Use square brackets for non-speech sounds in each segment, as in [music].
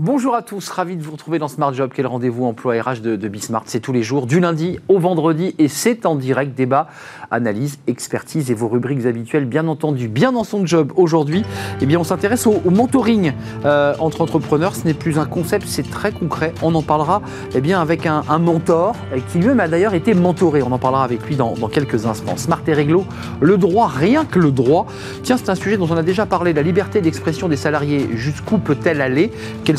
Bonjour à tous, ravi de vous retrouver dans Smart Job. Quel rendez-vous emploi RH de, de Bismart C'est tous les jours, du lundi au vendredi, et c'est en direct débat, analyse, expertise et vos rubriques habituelles, bien entendu. Bien dans son job aujourd'hui, eh bien on s'intéresse au, mentoring euh, entre entrepreneurs. Ce n'est plus un concept, c'est très concret. On en parlera eh bien avec un, mentor euh, qui lui-même a d'ailleurs été mentoré. On en parlera avec lui dans, quelques instants. Smart et réglo, le droit, rien que le droit. Tiens, c'est un sujet dont on a déjà parlé. La liberté d'expression des salariés, jusqu'où peut-elle aller?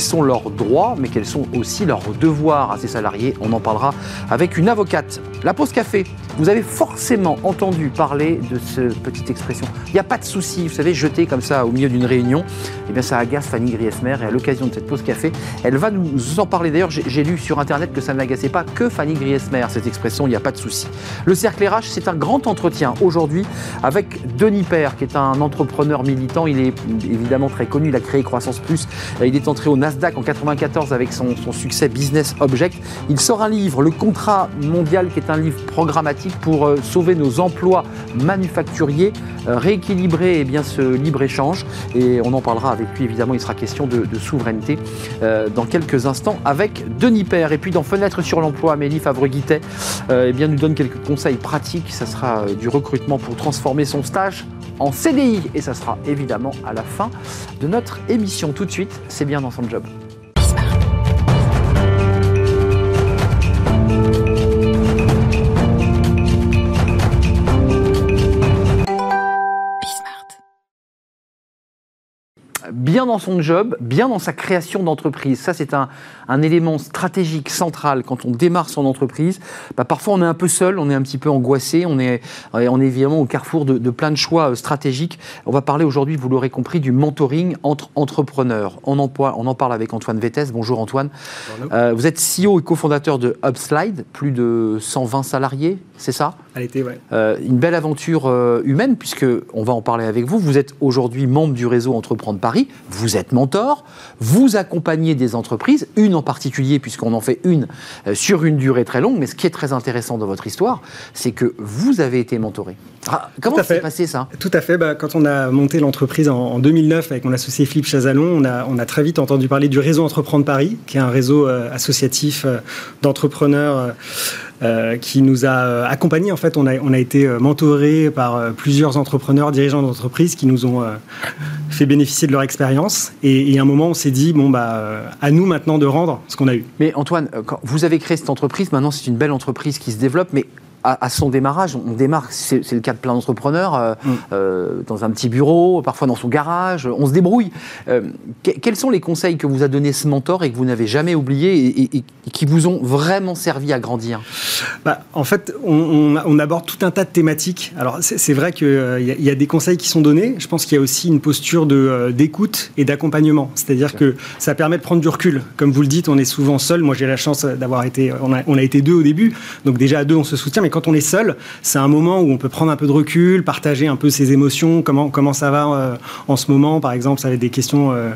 Sont leurs droits, mais quels sont aussi leurs devoirs à ces salariés On en parlera avec une avocate. La pause café. Vous avez forcément entendu parler de cette petite expression. Il n'y a pas de souci, vous savez, jeter comme ça au milieu d'une réunion. Eh bien, ça agace Fanny Griesmer. Et à l'occasion de cette pause café, elle va nous en parler. D'ailleurs, j'ai lu sur Internet que ça ne n'agaçait pas que Fanny Griesmer, cette expression, il n'y a pas de souci. Le cercle RH, c'est un grand entretien aujourd'hui avec Denis Père, qui est un entrepreneur militant. Il est évidemment très connu, il a créé Croissance Plus. Il est entré au Nasdaq en 94 avec son, succès Business Object. Il sort un livre, Le Contrat Mondial, qui est un livre programmatique pour euh, sauver nos emplois manufacturiers, euh, rééquilibrer eh bien, ce libre-échange. Et on en parlera avec lui, évidemment, il sera question de, souveraineté euh, dans quelques instants avec Denis Père. Et puis dans Fenêtre sur l'emploi, Amélie Favre-Guittet eh nous donne quelques conseils pratiques. Ça sera du recrutement pour transformer son stage en CDI. Et ça sera évidemment à la fin de notre émission. Tout de suite, c'est bien dans son job. Bien dans son job, bien dans sa création d'entreprise. Ça, c'est un, un, élément stratégique central quand on démarre son entreprise. Bah, parfois, on est un peu seul, on est un petit peu angoissé, on est, on est évidemment au carrefour de, de plein de choix euh, stratégiques. On va parler aujourd'hui, vous l'aurez compris, du mentoring entre entrepreneurs. On en, on en parle avec Antoine Vettes. Bonjour Antoine. Euh, vous êtes CEO et cofondateur de Upslide, plus de 120 salariés, c'est ça? À l'été, ouais. Euh, une belle aventure euh, humaine, puisque on va en parler avec vous. Vous êtes aujourd'hui membre du réseau Entreprendre Paris vous êtes mentor, vous accompagnez des entreprises, une en particulier, puisqu'on en fait une euh, sur une durée très longue, mais ce qui est très intéressant dans votre histoire, c'est que vous avez été mentoré. Ah, comment s'est passé ça? Tout à fait. Bah, quand on a monté l'entreprise en, en, 2009 avec mon associé Philippe Chazalon, on a, on a, très vite entendu parler du réseau Entreprendre Paris, qui est un réseau associatif d'entrepreneurs. Euh, qui nous a euh, accompagnés. En fait, on a, été euh, mentorés par plusieurs entrepreneurs, dirigeants d'entreprise qui nous ont fait bénéficier de leur expérience. Et, et, à un moment, on s'est dit, bon, bah, à nous maintenant de rendre ce qu'on a eu. Mais Antoine, quand vous avez créé cette entreprise, maintenant c'est une belle entreprise qui se développe, mais à, à, son démarrage, on démarre, c'est le cas de plein d'entrepreneurs, euh, mm. euh, dans un petit bureau, parfois dans son garage, on se débrouille. Euh, que, quels sont les conseils que vous a donné ce mentor et que vous n'avez jamais oublié et, et, et, qui vous ont vraiment servi à grandir? Bah, En fait, on, on, on, aborde tout un tas de thématiques. Alors, c'est vrai qu'il y, y, a des conseils qui sont donnés. Je pense qu'il y a aussi une posture d'écoute et d'accompagnement. C'est-à-dire que ça permet de prendre du recul. Comme vous le dites, on est souvent seul. Moi, j'ai la chance d'avoir été, on a, on a été deux au début. Donc déjà à deux, on se soutient. Mais quand on est seul, c'est un moment où on peut prendre un peu de recul, partager un peu ses émotions, comment, comment ça va euh, en ce moment, par exemple, ça va être des questions euh,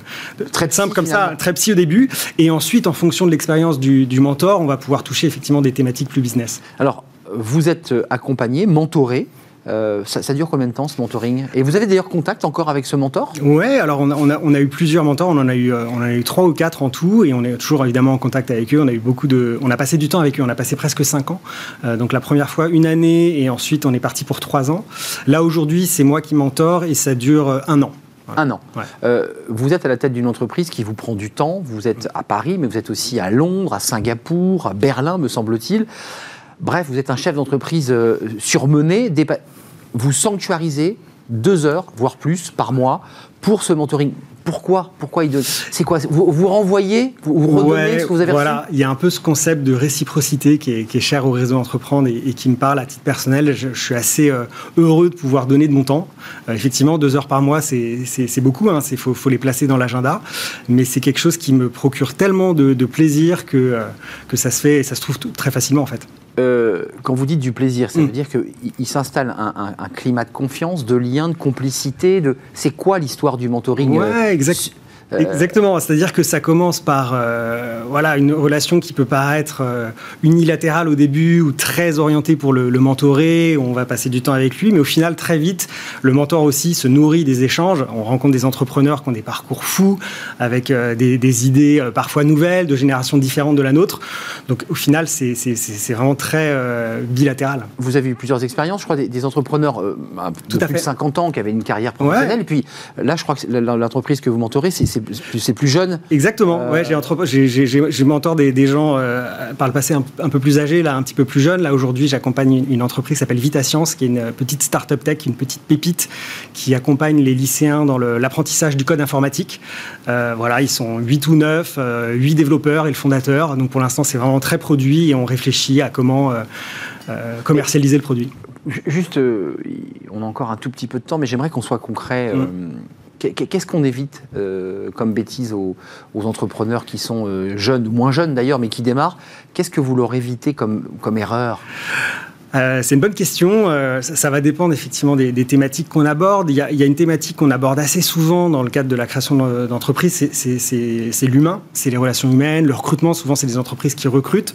très simples comme ça, très psy au début, et ensuite, en fonction de l'expérience du, du mentor, on va pouvoir toucher effectivement des thématiques plus business. Alors, vous êtes accompagné, mentoré, euh, ça, ça, dure combien de temps ce mentoring? Et vous avez d'ailleurs contact encore avec ce mentor? Ouais, alors on a, on, a, on a, eu plusieurs mentors, on en a eu, on en a eu trois ou quatre en tout, et on est toujours évidemment en contact avec eux. On a eu beaucoup de, on a passé du temps avec eux, on a passé presque cinq ans. Euh, donc la première fois une année, et ensuite on est parti pour trois ans. Là aujourd'hui, c'est moi qui mentor et ça dure euh, un an. Ouais. Un an. Ouais. Euh, vous êtes à la tête d'une entreprise qui vous prend du temps. Vous êtes à Paris, mais vous êtes aussi à Londres, à Singapour, à Berlin, me semble-t-il. Bref, vous êtes un chef d'entreprise euh, surmené, vous sanctuarisez deux heures, voire plus, par mois pour ce mentoring. Pourquoi? Pourquoi C'est quoi? Vous, vous renvoyez Vous, vous redonnez ouais, ce que vous avez voilà. reçu? Il y a un peu ce concept de réciprocité qui est, qui est cher au réseau Entreprendre et, et, qui me parle à titre personnel. Je, je suis assez euh, heureux de pouvoir donner de mon temps. Euh, effectivement, deux heures par mois, c'est beaucoup. Il hein, faut, faut, les placer dans l'agenda. Mais c'est quelque chose qui me procure tellement de, de plaisir que, euh, que ça se fait et ça se trouve tout, très facilement en fait. Euh, quand vous dites du plaisir, ça mm. veut dire qu'il il s'installe un, un, un, climat de confiance, de lien, de complicité. De... C'est quoi l'histoire du mentoring ouais, exact. Exactement, c'est-à-dire que ça commence par voilà, une relation qui peut paraître unilatérale au début ou très orientée pour le, le mentorer, on va passer du temps avec lui, mais au final, très vite, le mentor aussi se nourrit des échanges. On rencontre des entrepreneurs qui ont des parcours fous, avec des, des, idées parfois nouvelles, de générations différentes de la nôtre. Donc au final, c'est vraiment très bilatéral. Vous avez eu plusieurs expériences, je crois, des, entrepreneurs de plus de 50 ans qui avaient une carrière professionnelle. Et puis là, je crois que l'entreprise que vous mentorez, c'est plus, plus jeune. Exactement. Euh... Ouais, j'ai mentor des, des gens euh, par le passé un, peu plus âgés, là, un petit peu plus jeunes. Là, aujourd'hui, j'accompagne une, entreprise qui s'appelle Vitascience, qui est une petite start-up tech, une petite pépite qui accompagne les lycéens dans l'apprentissage du code informatique. Euh, voilà, ils sont 8 ou 9, 8 euh, développeurs et le fondateur. Donc pour l'instant, c'est vraiment très produit et on réfléchit à comment commercialiser le produit. Juste, euh, on a encore un tout petit peu de temps, mais j'aimerais qu'on soit concret. Euh, mm. Qu'est-ce qu'on évite euh, comme bêtise aux, entrepreneurs qui sont jeunes, moins jeunes d'ailleurs, mais qui démarrent? Qu'est-ce que vous leur évitez comme erreur? Euh, c'est une bonne question. Euh, ça, va dépendre effectivement des, thématiques qu'on aborde. Il y, a, une thématique qu'on aborde assez souvent dans le cadre de la création d'entreprises, c'est l'humain, c'est les relations humaines, le recrutement. Souvent, c'est des entreprises qui recrutent.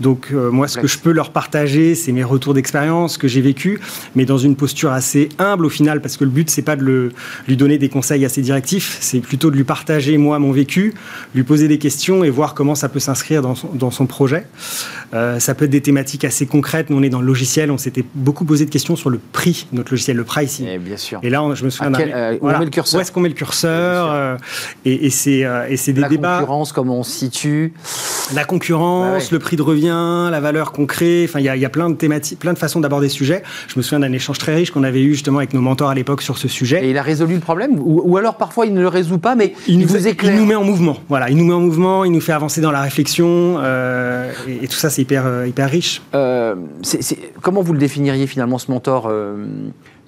Donc, euh, moi, ce que je peux leur partager, c'est mes retours d'expérience que j'ai vécu, mais dans une posture assez humble au final, parce que le but, c'est pas de lui donner des conseils assez directifs, c'est plutôt de lui partager moi mon vécu, lui poser des questions et voir comment ça peut s'inscrire dans, dans, son projet. ça peut être des thématiques assez concrètes. Nous, on est dans le on s'était beaucoup posé de questions sur le prix de notre logiciel, le pricing. Et eh, bien sûr. Et là, je me souviens euh, où, met le curseur où est-ce qu'on met le curseur euh, Et, et c'est euh, des débats. La concurrence, comment on se situe La concurrence, le prix de revient, la valeur qu'on crée. Enfin, il y, a plein de thématiques, plein de façons d'aborder ce sujet. Je me souviens d'un échange très riche qu'on avait eu justement avec nos mentors à l'époque sur ce sujet. Et il a résolu le problème ou, alors parfois il ne le résout pas, mais il, nous, éclaire. Il nous met en mouvement. Voilà, il nous met en mouvement, il nous fait avancer dans la réflexion. et, tout ça, c'est hyper, hyper riche. Comment vous le définissez finalement ce mentor euh,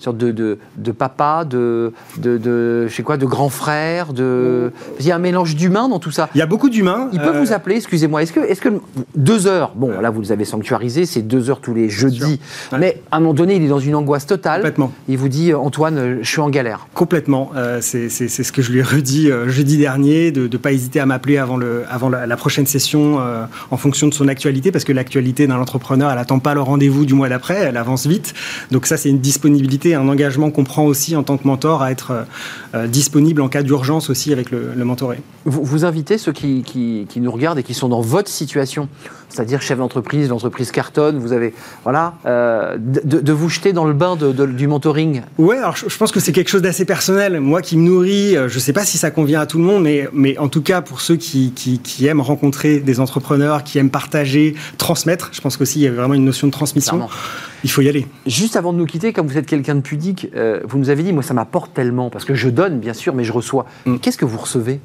sorte de, de, de, papa, de, de, de, je sais quoi, de grand frère, de... Il y a un mélange d'humains dans tout ça. Il y a beaucoup d'humains. Il peut euh, vous appeler, excusez-moi, est-ce que, est que deux heures, bon là vous les avez sanctuarisés, c'est deux heures tous les jeudis, mais à un moment donné il est dans une angoisse totale. Complètement. Il vous dit, Antoine, euh, je suis en galère. Complètement. Euh, c'est ce que je lui ai redit jeudi dernier, de ne pas hésiter à m'appeler avant, le, avant la, prochaine session en fonction de son actualité, parce que l'actualité d'un entrepreneur, elle n'attend pas le rendez-vous du mois d'après, elle avance vite. Donc ça c'est une disponibilité un engagement qu'on prend aussi en tant que mentor à être euh, disponible en cas d'urgence aussi avec le, mentoré. Vous, vous, invitez ceux qui, qui, nous regardent et qui sont dans votre situation, c'est-à-dire chef d'entreprise, l'entreprise cartonne, vous avez, voilà, euh, de, vous jeter dans le bain du mentoring? Ouais, alors je, pense que c'est quelque chose d'assez personnel. Moi qui me nourris, euh, je ne sais pas si ça convient à tout le monde, mais, mais en tout cas pour ceux qui, qui, aiment rencontrer des entrepreneurs, qui aiment partager, transmettre, je pense qu'aussi il y a vraiment une notion de transmission il faut y aller. Juste avant de nous quitter, comme vous êtes quelqu'un de pudique, euh, vous nous avez dit, moi ça m'apporte tellement, parce que je donne bien sûr, mais je reçois. Mm. Qu'est-ce que vous recevez?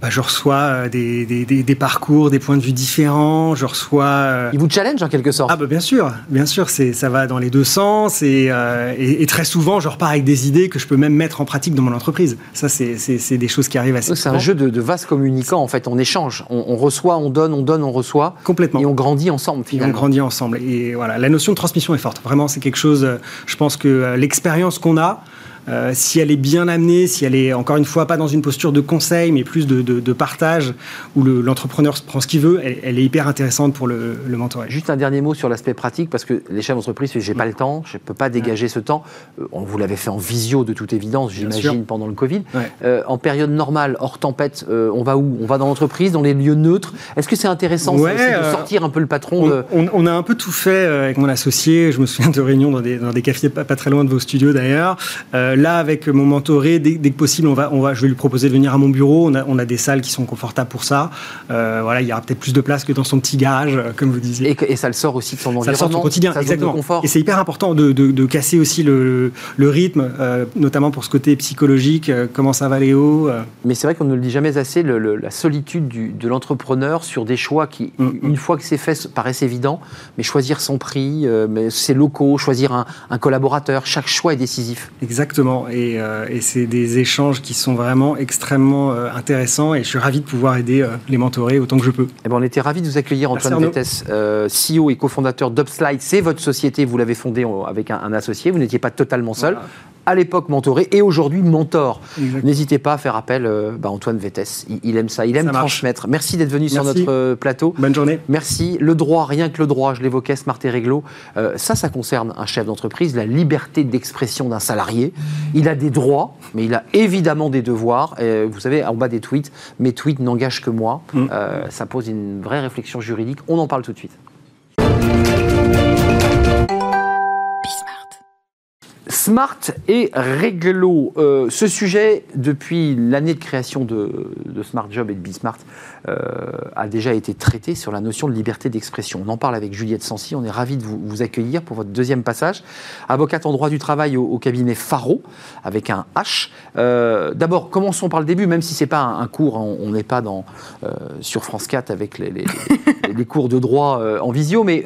Bah, je reçois euh, des, des, parcours, des points de vue différents. Je reçois. Euh, Il vous challenge en quelque sorte. Ah bah bien sûr, bien sûr, c'est ça va dans les deux sens et, et, très souvent je repars avec des idées que je peux même mettre en pratique dans mon entreprise. Ça c'est des choses qui arrivent assez. C'est un jeu de, de vases communicants en fait. On échange, on, reçoit, on donne, on donne, on reçoit. Complètement. Et on grandit ensemble finalement. Et on grandit ensemble et voilà, la notion de transmission est forte. Vraiment, c'est quelque chose. Je pense que l'expérience qu'on a. Euh, si elle est bien amenée, si elle est encore une fois pas dans une posture de conseil, mais plus de, de, partage, où l'entrepreneur prend ce qu'il veut, elle, est hyper intéressante pour le, le mentorat. Juste un dernier mot sur l'aspect pratique, parce que les chefs d'entreprise, j'ai pas le temps, je ne peux pas dégager ce temps. Euh, on vous l'avait fait en visio de toute évidence, j'imagine, pendant le Covid. Euh, en période normale, hors tempête, on va où? On va dans l'entreprise, dans les lieux neutres? Est-ce que c'est intéressant de sortir un peu le patron on, on, a un peu tout fait avec mon associé. Je me souviens de réunions dans des, dans des cafés pas, pas, très loin de vos studios d'ailleurs là, avec mon mentoré, dès, que possible, on va, on va, je vais lui proposer de venir à mon bureau. On a, on a des salles qui sont confortables pour ça. Euh, voilà, il y aura peut-être plus de place que dans son petit garage, euh, comme vous disiez. Et, ça le sort aussi de son environnement. Ça sort de son quotidien, exactement. confort. Et c'est hyper important de, de, casser aussi le, le rythme, euh, notamment pour ce côté psychologique. comment ça va, Léo Mais c'est vrai qu'on ne le dit jamais assez, la solitude du, de l'entrepreneur sur des choix qui, mm, mm. une fois que c'est fait, paraissent évidents. Mais choisir son prix, ses locaux, choisir un, un collaborateur, chaque choix est décisif. Exactement. Euh, et, c'est des échanges qui sont vraiment extrêmement euh, intéressants. Et je suis ravi de pouvoir aider euh, les mentorés autant que je peux. Eh ben, on était ravis de vous accueillir, Antoine Bettès, CEO et cofondateur d'Upslide. C'est votre société, vous l'avez fondée avec un, associé. Vous n'étiez pas totalement seul. À l'époque mentoré et aujourd'hui mentor. N'hésitez pas à faire appel à bah, Antoine Vétès. Il, aime ça, il aime transmettre. Merci d'être venu sur notre plateau. Bonne journée. Merci. Le droit, rien que le droit, je l'évoquais, Smart et Réglo. ça, ça concerne un chef d'entreprise, la liberté d'expression d'un salarié. Il a des droits, mais il a évidemment des devoirs. vous savez, en bas des tweets, mes tweets n'engagent que moi. Mm. ça pose une vraie réflexion juridique. On en parle tout de suite. Smart et réglo. Euh, ce sujet, depuis l'année de création de, Smart Job et de BeSmart, euh, a déjà été traité sur la notion de liberté d'expression. On en parle avec Juliette Sancy. On est ravi de vous, accueillir pour votre deuxième passage. Avocate en droit du travail au, cabinet Faro, avec un H. Euh, d'abord, commençons par le début, même si ce n'est pas un, cours, on n'est pas dans, sur France 4 avec les cours de droit en visio, mais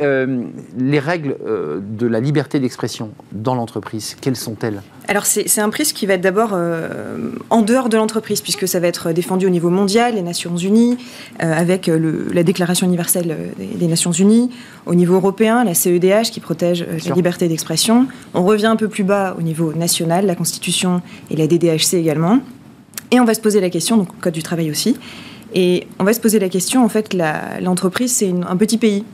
les règles de la liberté d'expression dans l'entreprise, quelles sont-elles Alors c'est un prisme qui va être d'abord euh, en dehors de l'entreprise, puisque ça va être défendu au niveau mondial, les Nations Unies, euh, avec le, la Déclaration universelle des, Nations Unies, au niveau européen, la CEDH qui protège euh, la liberté d'expression. On revient un peu plus bas au niveau national, la Constitution et la DDHC également. Et on va se poser la question, donc Code du travail aussi, et on va se poser la question, en fait, l'entreprise, c'est un petit pays.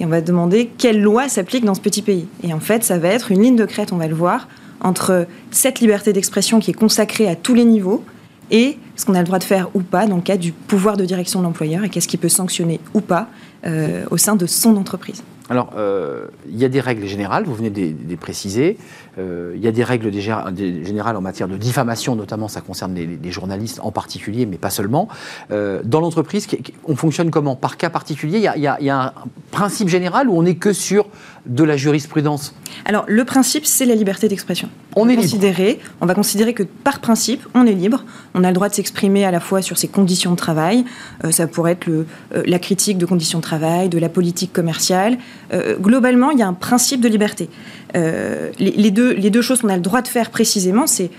Et on va demander quelle loi s'applique dans ce petit pays. Et en fait, ça va être une ligne de crête, on va le voir, entre cette liberté d'expression qui est consacrée à tous les niveaux et ce qu'on a le droit de faire ou pas dans le cadre du pouvoir de direction de l'employeur et qu'est-ce qui peut sanctionner ou pas euh, au sein de son entreprise. Alors, euh, il y a des règles générales, vous venez de les, préciser. Euh, il y a des règles générales en matière de diffamation, notamment ça concerne les, journalistes en particulier, mais pas seulement. dans l'entreprise, on fonctionne comment? Par cas particulier, il y, a, un principe général ou on n'est que sur de la jurisprudence? Alors, le principe, c'est la liberté d'expression. On, est considérer, On va considérer que par principe, on est libre. On a le droit de s'exprimer à la fois sur ses conditions de travail. Euh, ça pourrait être le, euh, la critique de conditions de travail, de la politique commerciale. Euh, globalement, il y a un principe de liberté. Les, deux, les deux choses qu'on a le droit de faire précisément, c'est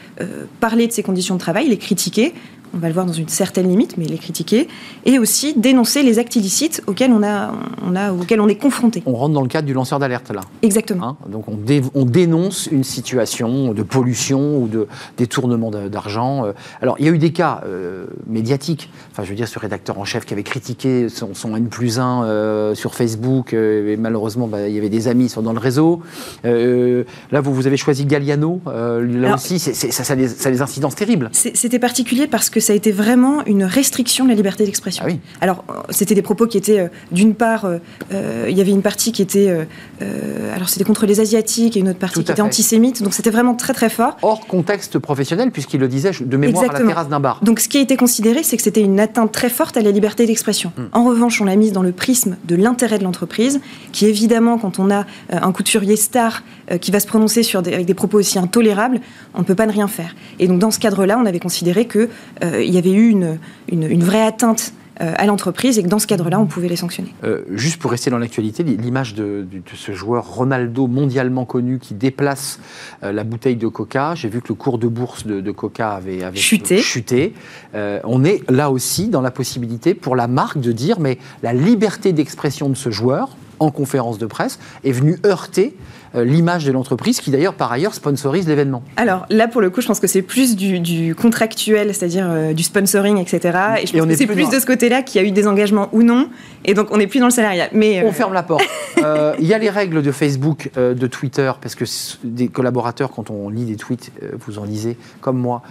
parler de ses conditions de travail, les critiquer, on va le voir dans une certaine limite, mais les critiquer, et aussi dénoncer les actes illicites auxquels on, a, on, a, auxquels on est confronté. On rentre dans le cadre du lanceur d'alerte, là. Exactement. Hein, donc on, on, dénonce une situation de pollution ou de détournement d'argent. Euh. Alors, il y a eu des cas euh, médiatiques. Enfin, je veux dire, ce rédacteur en chef qui avait critiqué son, son N plus 1 euh, sur Facebook, et malheureusement, bah, il y avait des amis dans le réseau. là, vous, vous avez choisi Galliano. là aussi, ça, ça, a des, ça a des incidences terribles. C'était particulier parce que ça a été vraiment une restriction de la liberté d'expression. Ah alors, c'était des propos qui étaient, euh, d'une part, euh, euh, il y avait une partie qui était, alors c'était contre les Asiatiques et une autre partie qui était antisémite, donc c'était vraiment très très fort. Hors contexte professionnel, puisqu'il le disait de mémoire à la terrasse d'un bar. Donc, ce qui a été considéré, c'est que c'était une atteinte très forte à la liberté d'expression. Hmm. En revanche, on l'a mise dans le prisme de l'intérêt de l'entreprise, qui évidemment, quand on a un couturier star qui va se prononcer sur avec des propos aussi intolérables, on ne peut pas ne rien faire. Et donc, dans ce cadre-là, on avait considéré que euh, il y avait eu une, une, vraie atteinte euh, à l'entreprise et que dans ce cadre-là, on pouvait les sanctionner. Euh, juste pour rester dans l'actualité, l'image de, ce joueur Ronaldo mondialement connu qui déplace la bouteille de Coca, j'ai vu que le cours de bourse de, Coca avait, avait chuté. chuté. on est là aussi dans la possibilité pour la marque de dire mais la liberté d'expression de ce joueur en conférence de presse est venue heurter euh, l'image de l'entreprise, qui d'ailleurs, par ailleurs, sponsorise l'événement. Alors là, pour le coup, je pense que c'est plus du, contractuel, c'est-à-dire euh, du sponsoring, etc. Et je pense que c'est plus, de ce côté-là qu'il y a eu des engagements ou non. Et donc, on n'est plus dans le salariat. Mais, On euh, ferme la porte. [laughs] Il y a les règles de Facebook, de Twitter, parce que des collaborateurs, quand on lit des tweets, vous en lisez comme moi,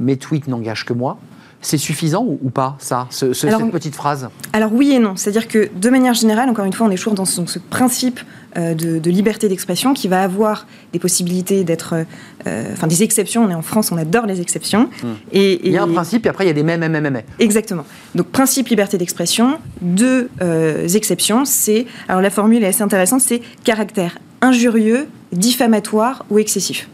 mes tweets n'engagent que moi. C'est suffisant ou, pas, ça, cette petite phrase? Alors oui et non. C'est-à-dire que de manière générale, encore une fois, on est toujours dans ce, principe euh, de, liberté d'expression qui va avoir des possibilités d'être... Euh, enfin, des exceptions. On est en France, on adore les exceptions. Hmm. Et, il y a un principe et après il y a des mêmes, mêmes, mêmes. Exactement. Donc principe liberté d'expression, deux euh, exceptions. C'est... Alors la formule est assez intéressante, c'est caractère injurieux, diffamatoire ou excessif.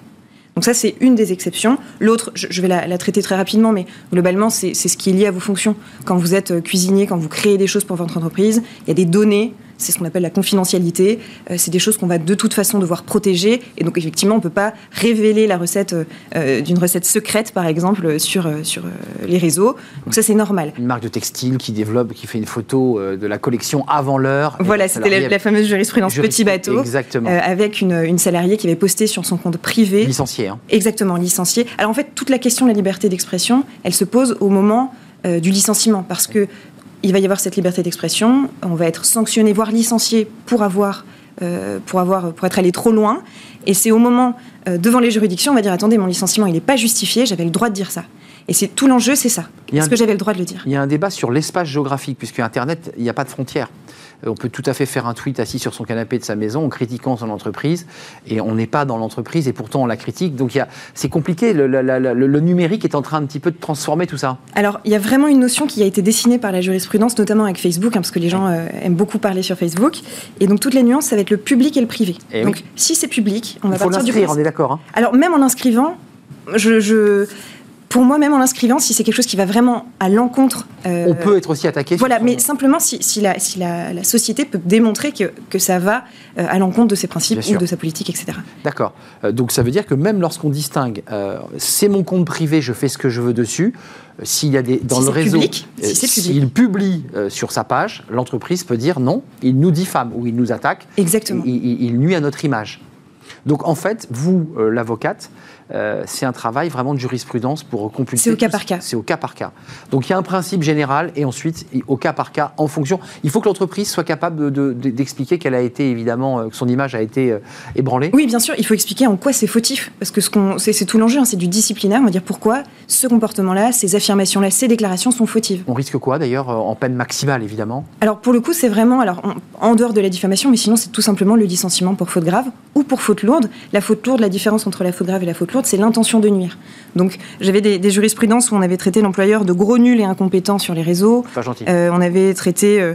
Donc ça, c'est une des exceptions. L'autre, je, vais la, traiter très rapidement, mais globalement, c'est ce qui est lié à vos fonctions. Quand vous êtes euh, cuisinier, quand vous créez des choses pour votre entreprise, il y a des données c'est ce qu'on appelle la confidentialité. Euh, c'est des choses qu'on va de toute façon devoir protéger. Et donc, effectivement, on ne peut pas révéler la recette euh, d'une recette secrète, par exemple, sur, sur les réseaux. Donc, ça, c'est normal. Une marque de textile qui développe, qui fait une photo de la collection avant l'heure. Voilà, c'était la, fameuse jurisprudence petit bateau. Exactement. avec une, une, salariée qui avait posté sur son compte privé. Licencié. Hein. Exactement, licencié. Alors, en fait, toute la question de la liberté d'expression, elle se pose au moment du licenciement. Parce que il va y avoir cette liberté d'expression, on va être sanctionné, voire licencié pour avoir, euh, pour avoir, pour être allé trop loin. Et c'est au moment, euh, devant les juridictions, on va dire attendez, mon licenciement, il n'est pas justifié, j'avais le droit de dire ça. Et c'est tout l'enjeu, c'est ça. Est-ce que j'avais le droit de le dire? Il y a un débat sur l'espace géographique, puisque Internet, il n'y a pas de frontières. On peut tout à fait faire un tweet assis sur son canapé de sa maison en critiquant son entreprise et on n'est pas dans l'entreprise et pourtant on la critique. Donc c'est compliqué. Le, numérique est en train un petit peu de transformer tout ça. Alors il y a vraiment une notion qui a été dessinée par la jurisprudence, notamment avec Facebook, hein, parce que les gens euh, aiment beaucoup parler sur Facebook. Et donc toutes les nuances, ça va être le public et le privé. Eh donc si c'est public, on va Il faut partir du. on est d'accord. Hein. Alors même en inscrivant, je pour moi, même en l'inscrivant, si c'est quelque chose qui va vraiment à l'encontre. Euh, on peut être aussi attaqué. Voilà, mais simplement si, la, si la, société peut démontrer que, que ça va euh, à l'encontre de ses principes ou de sa politique, etc. D'accord. Euh, donc ça veut dire que même lorsqu'on distingue, c'est mon compte privé, je fais ce que je veux dessus. S'il y a des dans le réseau, public, s'il publie sur sa page, l'entreprise peut dire non, il nous diffame ou il nous attaque. Exactement. il nuit à notre image. Donc en fait, vous, l'avocate, euh, c'est un travail vraiment de jurisprudence pour compulser. C'est au cas par cas. C'est au cas par cas. Donc il y a un principe général et ensuite au cas par cas en fonction. Il faut que l'entreprise soit capable d'expliquer qu'elle a été évidemment euh, que son image a été euh, ébranlée. Oui, bien sûr, il faut expliquer en quoi c'est fautif parce que c'est tout l'enjeu, hein, c'est du disciplinaire. On va dire pourquoi ce comportement-là, ces affirmations-là, ces déclarations sont fautives. On risque quoi d'ailleurs en peine maximale évidemment? Alors pour le coup, c'est vraiment alors en dehors de la diffamation, mais sinon c'est tout simplement le licenciement pour faute grave ou pour faute lourde. La faute lourde, la différence entre la faute grave et la faute lourde c'est l'intention de nuire. Donc j'avais des, jurisprudences où on avait traité l'employeur de gros nuls et incompétents sur les réseaux. Pas gentil. Euh, on avait traité euh,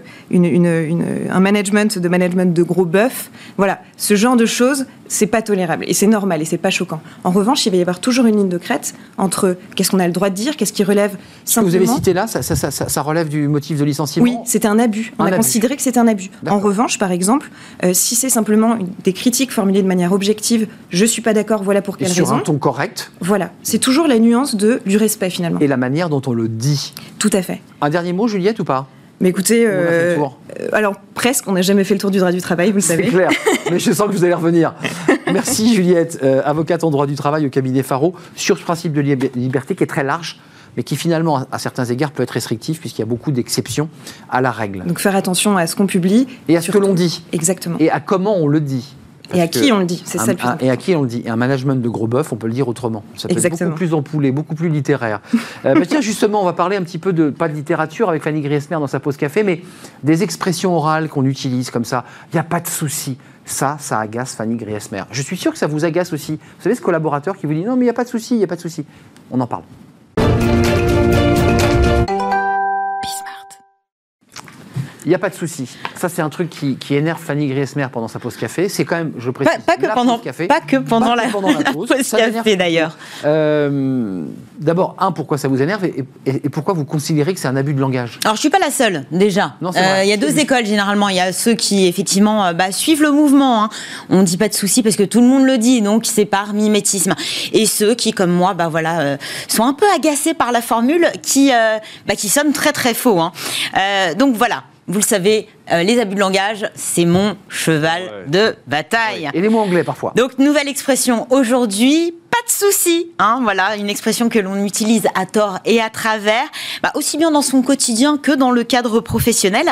un management de management de gros bœufs. Voilà, ce genre de choses, c'est pas tolérable et c'est normal et c'est pas choquant. En revanche, il va y avoir toujours une ligne de crête entre qu'est-ce qu'on a le droit de dire, qu'est-ce qui relève Ce que vous avez cité là, ça, relève du motif de licenciement Oui, c'était un abus. On a considéré que c'était un abus. En revanche, par exemple, euh, si c'est simplement des critiques formulées de manière objective, je suis pas d'accord, voilà pour quelle sur raison. un ton correct. Voilà, c'est toujours la nuance de, du respect finalement. Et la manière dont on le dit. Tout à fait. Un dernier mot, Juliette, ou pas? Mais écoutez, euh, euh, alors presque, on n'a jamais fait le tour du droit du travail, vous le savez. C'est clair, [laughs] mais je sens que vous allez revenir. Merci Juliette, euh, avocate en droit du travail au cabinet Faro, sur ce principe de liberté qui est très large mais qui finalement, à certains égards, peut être restrictif puisqu'il y a beaucoup d'exceptions à la règle. Donc faire attention à ce qu'on publie. Et à ce que l'on dit. Exactement. Et à comment on le dit et à qui on le dit, c'est ça le plus Et à qui on le dit? Et un management de gros bœuf, on peut le dire autrement. Ça peut être beaucoup plus empoulé, beaucoup plus littéraire. [laughs] euh, bah tiens, justement, on va parler un petit peu de, pas de littérature avec Fanny Griesmer dans sa pause café, mais des expressions orales qu'on utilise comme ça. Il n'y a pas de souci. Ça, ça agace Fanny Griesmer. Je suis sûr que ça vous agace aussi. Vous savez, ce collaborateur qui vous dit non, mais il n'y a pas de souci, il n'y a pas de souci. On en parle. Il n'y a pas de souci. Ça, c'est un truc qui, énerve Fanny Griesmer pendant sa pause café. C'est quand même, je précise, pas, que, pendant, café. pas que pendant [laughs] la, pause, café d'ailleurs. Euh, d'abord, un, pourquoi ça vous énerve et, pourquoi vous considérez que c'est un abus de langage? Alors, je suis pas la seule déjà. Euh, il y a deux écoles généralement. Il y a ceux qui effectivement euh, bah, suivent le mouvement. Hein. On dit pas de souci parce que tout le monde le dit, donc c'est par mimétisme. Et ceux qui, comme moi, bah voilà, sont un peu agacés par la formule qui, bah, qui sonne très très faux. Hein. donc voilà vous le savez, euh, les abus de langage, c'est mon cheval de bataille. Et les mots anglais parfois. Donc, nouvelle expression aujourd'hui, pas de souci. Hein, voilà, une expression que l'on utilise à tort et à travers, bah, aussi bien dans son quotidien que dans le cadre professionnel,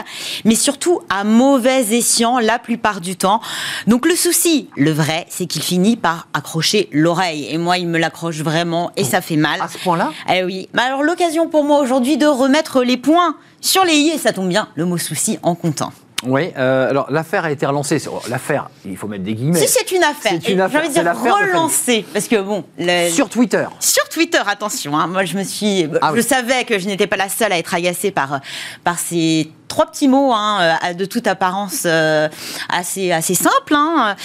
mais surtout à mauvais escient la plupart du temps. Donc, le souci, le vrai, c'est qu'il finit par accrocher l'oreille. Et moi, il me l'accroche vraiment et ça fait mal. À ce point-là Eh oui. Bah, alors, l'occasion pour moi aujourd'hui de remettre les points sur les i, et ça tombe bien, le mot souci en comptant. Oui, euh, alors l'affaire a été relancée. L'affaire, il faut mettre des guillemets. Si c'est une affaire, j'ai envie de dire relancée, parce que bon. sur Twitter. Sur Twitter, attention. Hein, moi, je me suis, ah je savais que je n'étais pas la seule à être agacée par par ces trois petits mots hein, euh, de toute apparence euh, assez assez simples. Hein,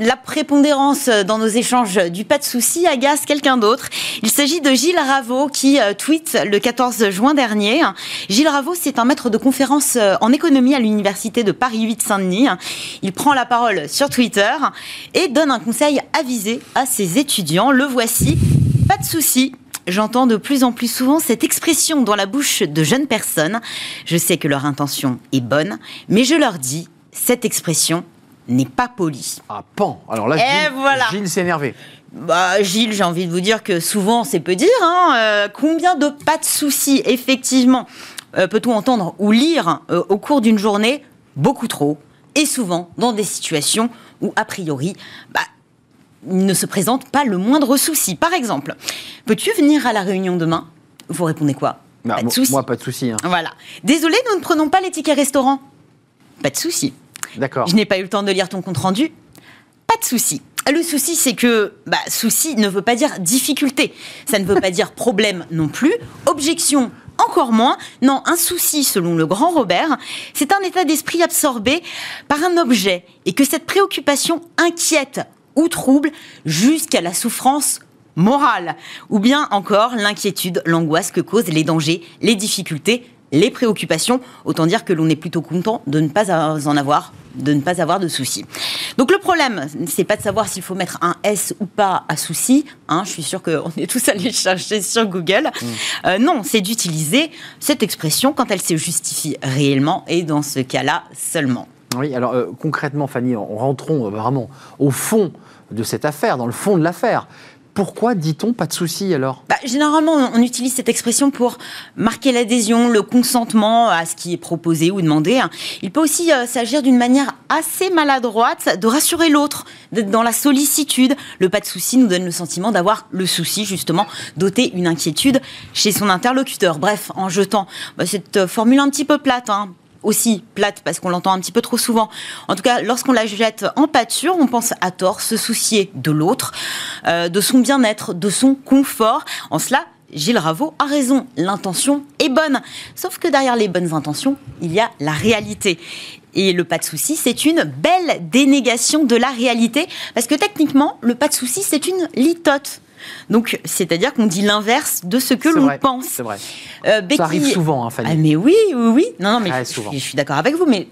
la prépondérance dans nos échanges du pas de souci agace quelqu'un d'autre. Il s'agit de Gilles Raveau qui euh, tweet le 14 juin dernier. Gilles Raveau, c'est un maître de conférence euh, en économie à l'université de Paris 8 Saint-Denis. Il prend la parole sur Twitter et donne un conseil avisé à ses étudiants. Le voici. Pas de souci, J'entends de plus en plus souvent cette expression dans la bouche de jeunes personnes. Je sais que leur intention est bonne, mais je leur dis, cette expression n'est pas polie. Ah, pan Alors là, Gilles, s'est énervé. Bah, Gilles, j'ai envie de vous dire que souvent, c'est peu dire. Hein, euh, combien de pas de soucis, effectivement, euh, peut-on entendre ou lire euh, au cours d'une journée? Beaucoup trop. Et souvent dans des situations où, a priori, bah, il ne se présente pas le moindre souci. Par exemple, peux-tu venir à la réunion demain? Vous répondez quoi? Bah, Pas de souci. Moi, pas de souci. Hein. Voilà. Désolé, nous ne prenons pas les tickets restaurant. Pas de souci. Je n'ai pas eu le temps de lire ton compte rendu. Pas de souci. Le souci, c'est que bah, souci ne veut pas dire difficulté. Ça ne veut pas dire problème non plus. Objection, encore moins. Non, un souci, selon le grand Robert, c'est un état d'esprit absorbé par un objet et que cette préoccupation inquiète ou trouble jusqu'à la souffrance morale, ou bien encore l'inquiétude, l'angoisse que causent les dangers, les difficultés, les préoccupations. Autant dire que l'on est plutôt content de ne pas en avoir, de ne pas avoir de soucis. Donc le problème, c'est pas de savoir s'il faut mettre un S ou pas à souci. Hein, je suis sûre qu'on est tous allés [laughs] chercher sur Google. Mm. Euh, non, c'est d'utiliser cette expression quand elle se justifie réellement et dans ce cas-là seulement. Oui, alors euh, concrètement, Fanny, en rentrons vraiment au fond de cette affaire, dans le fond de l'affaire. Pourquoi dit-on pas de souci alors? Bah, Généralement, on utilise cette expression pour marquer l'adhésion, le consentement à ce qui est proposé ou demandé. Il peut aussi euh, s'agir d'une manière assez maladroite de rassurer l'autre, d'être dans la sollicitude. Le pas de souci nous donne le sentiment d'avoir le souci, justement, d'ôter une inquiétude chez son interlocuteur. Bref, en jetant bah, cette euh, formule un petit peu plate, hein, aussi plate parce qu'on l'entend un petit peu trop souvent. En tout cas, lorsqu'on la jette en pâture, on pense à tort se soucier de l'autre, euh, de son bien-être, de son confort. En cela, Gilles Raveau a raison, l'intention est bonne. Sauf que derrière les bonnes intentions, il y a la réalité. Et le pas de souci, c'est une belle dénégation de la réalité, parce que techniquement, le pas de souci, c'est une litote. Donc, c'est-à-dire qu'on dit l'inverse de ce que l'on pense. C'est vrai. Euh, Ça arrive souvent, hein, Fanny. Ah, mais oui, oui, oui. Non, non, mais je, je, suis d'accord avec vous, mais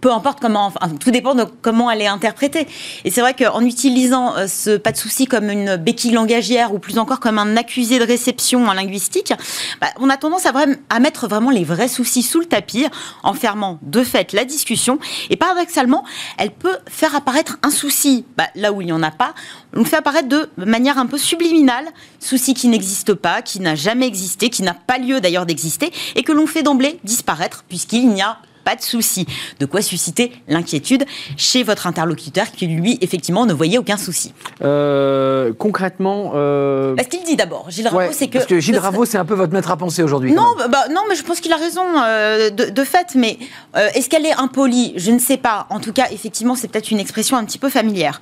peu importe comment, enfin, tout dépend de comment elle est interprétée. Et c'est vrai qu'en utilisant euh, ce pas de souci comme une béquille langagière ou plus encore comme un accusé de réception en linguistique, bah, on a tendance à, à, mettre vraiment les vrais soucis sous le tapis, en fermant de fait la discussion. Et paradoxalement, elle peut faire apparaître un souci bah, là où il n'y en a pas. On le fait apparaître de manière un peu subliminale, souci qui n'existe pas, qui n'a jamais existé, qui n'a pas lieu d'ailleurs d'exister, et que l'on fait d'emblée disparaître puisqu'il n'y a pas de souci. De quoi susciter l'inquiétude chez votre interlocuteur qui, lui, effectivement, ne voyait aucun souci. Euh, concrètement. Euh... ce qu'il dit d'abord, Gilles Raveau, c'est que. Parce que Gilles Raveau, c'est un peu votre maître à penser aujourd'hui. Non, bah, non, mais je pense qu'il a raison euh, de, fait. Mais euh, est-ce qu'elle est impolie? Je ne sais pas. En tout cas, effectivement, c'est peut-être une expression un petit peu familière.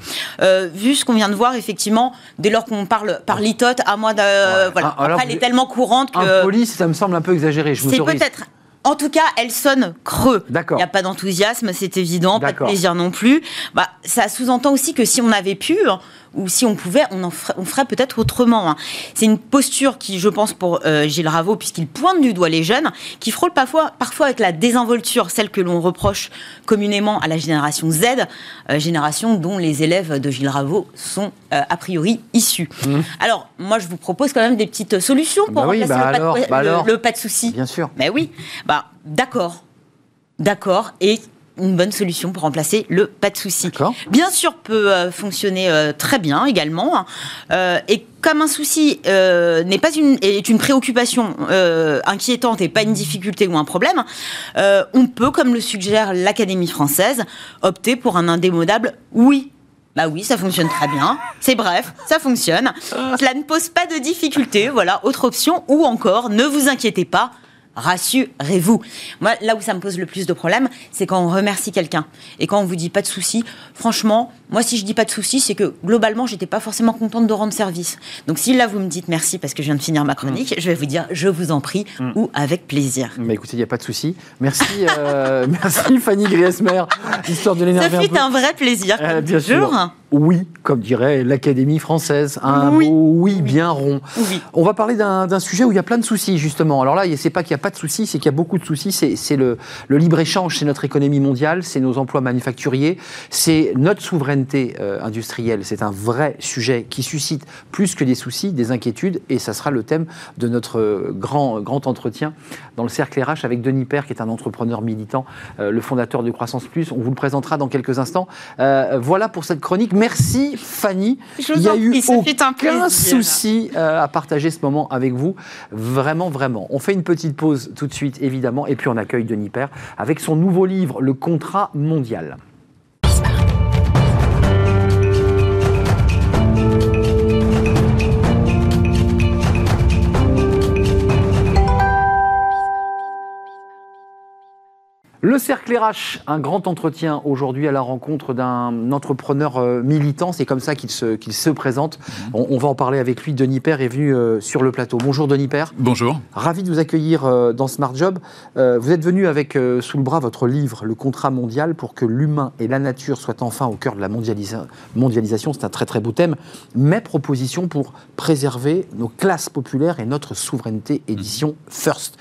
vu ce qu'on vient de voir, effectivement, dès lors qu'on parle par litote, à moi de. Voilà. Ah, elle est tellement courante que. Impolie, ça me semble un peu exagéré. C'est peut-être en tout cas, elle sonne creux. Il n'y a pas d'enthousiasme, c'est évident, pas de plaisir non plus. Bah, ça sous-entend aussi que si on avait pu, ou si on pouvait, on, en ferait, on ferait peut-être autrement. Hein. C'est une posture qui, je pense, pour euh, Gilles Raveau, puisqu'il pointe du doigt les jeunes, qui frôle parfois, parfois avec la désinvolture, celle que l'on reproche communément à la génération Z, euh, génération dont les élèves de Gilles Raveau sont euh, a priori issus. Mmh. Alors, moi, je vous propose quand même des petites solutions pour bah remplacer bah bah le, pas de, souci. Bien sûr. Mais oui, bah, d'accord. D'accord. Et une bonne solution pour remplacer le pas de souci. Bien sûr, peut euh, fonctionner euh, très bien également. Hein. Euh, et comme un souci n'est pas une est une préoccupation inquiétante et pas une difficulté ou un problème, on peut, comme le suggère l'Académie française, opter pour un indémodable oui. Bah oui, ça fonctionne très bien. C'est bref, ça fonctionne. Cela ne pose pas de difficulté. Voilà, autre option. Ou encore, ne vous inquiétez pas, rassurez-vous. Moi, là où ça me pose le plus de problèmes, c'est quand on remercie quelqu'un et quand on vous dit pas de souci. Franchement, moi, si je dis pas de souci, c'est que globalement, j'étais pas forcément contente de rendre service. Donc, si là vous me dites merci parce que je viens de finir ma chronique, mm. je vais vous dire je vous en prie mm. ou avec plaisir. Mais écoutez, il n'y a pas de souci. Merci, euh, [laughs] merci Fanny Griesmer. Histoire de l'énerver. Ça fut un, vrai plaisir. Euh, bien sûr oui, comme dirait l'Académie française, un oui. oui bien rond. On va parler d'un sujet où il y a plein de soucis, justement. Alors là, c'est pas qu'il n'y a pas de soucis, c'est qu'il y a beaucoup de soucis. C'est le, libre-échange, c'est notre économie mondiale, c'est nos emplois manufacturiers, c'est notre souveraineté euh, industrielle. C'est un vrai sujet qui suscite plus que des soucis, des inquiétudes, et ça sera le thème de notre grand, grand entretien dans le cercle RH avec Denis Père, qui est un entrepreneur militant, euh, le fondateur de Croissance Plus. On vous le présentera dans quelques instants. Euh, voilà pour cette chronique. Merci Fanny. Il n'y a eu aucun souci euh, à partager ce moment avec vous. Vraiment, vraiment. On fait une petite pause tout de suite, évidemment, et puis on accueille Denis Père avec son nouveau livre, Le contrat mondial. Le Cercle RH, un grand entretien aujourd'hui à la rencontre d'un entrepreneur euh, militant. C'est comme ça qu'il se, présente. On, va en parler avec lui. Denis Père est venu euh, sur le plateau. Bonjour Denis Père. Bonjour. Ravi de vous accueillir euh, dans Smart Job. vous êtes venu avec sous le bras votre livre, Le contrat mondial, pour que l'humain et la nature soient enfin au cœur de la mondialisation. C'est un très très beau thème. Mes propositions pour préserver nos classes populaires et notre souveraineté, édition First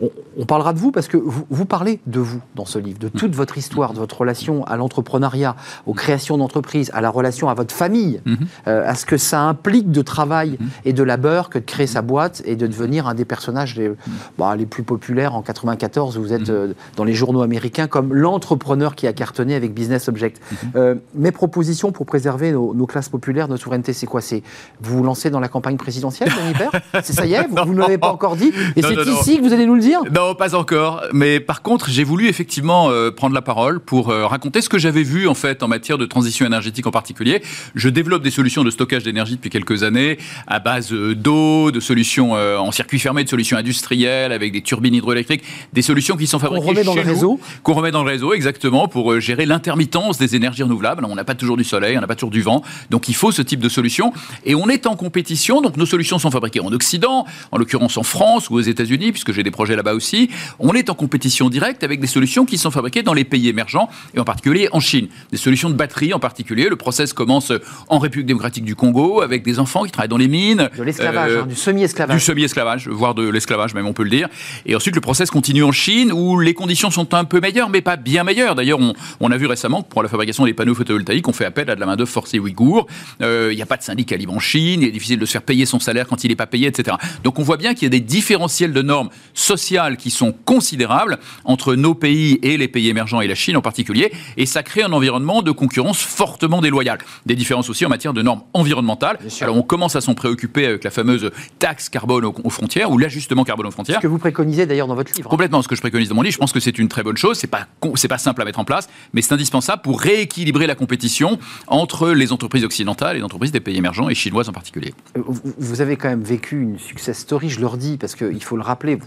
on, parlera de vous parce que vous, parlez de vous dans ce livre, de toute votre histoire, de votre relation à l'entrepreneuriat, aux créations d'entreprises, à la relation à votre famille, mhm. euh, à ce que ça implique de travail mhm. et de labeur que de créer sa boîte et de devenir un des personnages les, bah, les plus populaires en 94. Vous êtes euh, dans les journaux américains comme l'entrepreneur qui a cartonné avec Business Object. Euh, mes propositions pour préserver nos, classes populaires, notre souveraineté, c'est quoi? C'est vous vous lancez dans la campagne présidentielle, Denis [laughs] C'est ça y est, vous, ne l'avez pas encore dit, et c'est ici que vous allez nous le dire non, pas encore. Mais par contre, j'ai voulu effectivement euh, prendre la parole pour euh, raconter ce que j'avais vu en fait en matière de transition énergétique en particulier. Je développe des solutions de stockage d'énergie depuis quelques années à base euh, d'eau, de solutions en circuit fermé, de solutions industrielles avec des turbines hydroélectriques, des solutions qui sont fabriquées qu'on remet dans le réseau, qu'on remet dans le réseau exactement pour gérer l'intermittence des énergies renouvelables. On n'a pas toujours du soleil, on n'a pas toujours du vent, donc il faut ce type de solution. Et on est en compétition, donc nos solutions sont fabriquées en Occident, en l'occurrence en France ou aux États-Unis, puisque j'ai des projets là-bas aussi. On est en compétition directe avec des solutions qui sont fabriquées dans les pays émergents et en particulier en Chine. Des solutions de batterie en particulier. Le process commence en République démocratique du Congo avec des enfants qui travaillent dans les mines. De l'esclavage, euh, hein, du semi-esclavage. Du semi-esclavage, voire de l'esclavage même, on peut le dire. Et ensuite, le process continue en Chine où les conditions sont un peu meilleures, mais pas bien meilleures. D'ailleurs, on, a vu récemment que pour la fabrication des panneaux photovoltaïques, on fait appel à de la main-d'œuvre forcée ouïghour. Euh, il n'y a pas de syndicat libre en Chine, il est difficile de se faire payer son salaire quand il n'est pas payé, etc. Donc on voit bien qu'il y a des différentiels de normes sociales qui sont considérables entre nos pays et les pays émergents et la Chine en particulier, et ça crée un environnement de concurrence fortement déloyale. Des différences aussi en matière de normes environnementales. Alors on commence à s'en préoccuper avec la fameuse taxe carbone aux, frontières ou l'ajustement carbone aux frontières. Ce que vous préconisez d'ailleurs dans votre livre. Complètement, ce que je préconise dans mon livre. Je pense que c'est une très bonne chose. C'est pas c'est pas simple à mettre en place, mais c'est indispensable pour rééquilibrer la compétition entre les entreprises occidentales et les entreprises des pays émergents et chinoises en particulier. Euh, vous avez quand même vécu une success story, je leur dis, parce qu'il faut le rappeler.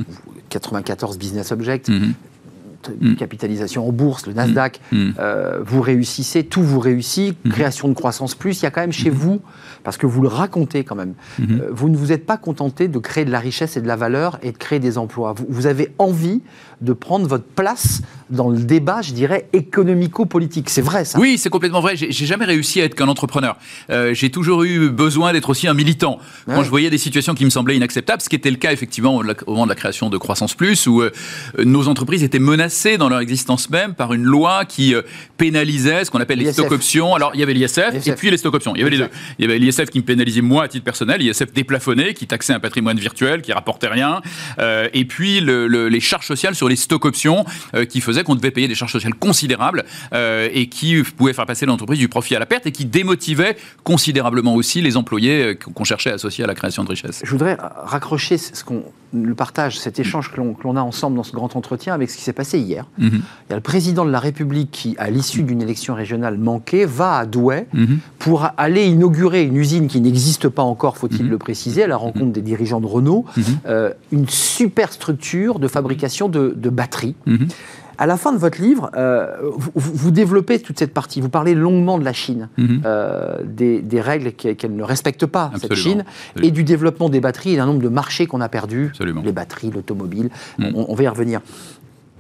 94 Business Object, mhm. Mhm. capitalisation en bourse, le Nasdaq, mhm. euh, vous réussissez, tout vous réussit, création de croissance plus, il y a quand même chez vous, parce que vous le racontez quand même, euh, vous ne vous êtes pas contenté de créer de la richesse et de la valeur et de créer des emplois. vous avez envie de prendre votre place dans le débat, je dirais, économico-politique. C'est vrai, ça Oui, c'est complètement vrai. J'ai jamais réussi à être qu'un entrepreneur. Euh, j'ai toujours eu besoin d'être aussi un militant. Quand je voyais des situations qui me semblaient inacceptables, ce qui était le cas, effectivement, au moment de la création de Croissance Plus, où euh, nos entreprises étaient menacées dans leur existence même par une loi qui euh, pénalisait ce qu'on appelle les stock options. Alors, il y avait l'ISF et puis les stock options. Il y avait les deux. Il y avait l'ISF qui me pénalisait moi à titre personnel, l'ISF déplafonné, qui taxait un patrimoine virtuel, qui rapportait rien, et puis le, les charges sociales sur les stock options euh, qui faisaient qu'on devait payer des charges sociales considérables euh, et qui pouvaient faire passer l'entreprise du profit à la perte et qui démotivaient considérablement aussi les employés euh, qu'on cherchait à associer à la création de richesse. Je voudrais raccrocher ce qu'on le partage, cet échange que l'on a ensemble dans ce grand entretien avec ce qui s'est passé hier. Mhm. Il y a le président de la République qui, à l'issue d'une élection régionale manquée, va à Douai mhm. pour aller inaugurer une usine qui n'existe pas encore, faut-il mhm. le préciser, à la rencontre des dirigeants de Renault, euh, une super structure de fabrication de, de batteries. À la fin de votre livre, euh, vous, développez toute cette partie. Vous parlez longuement de la Chine, mhm. euh, des, règles qu'elle ne respecte pas, cette Chine, et du développement des batteries et d'un nombre de marchés qu'on a perdus, les batteries, l'automobile. Mhm. On, va y revenir.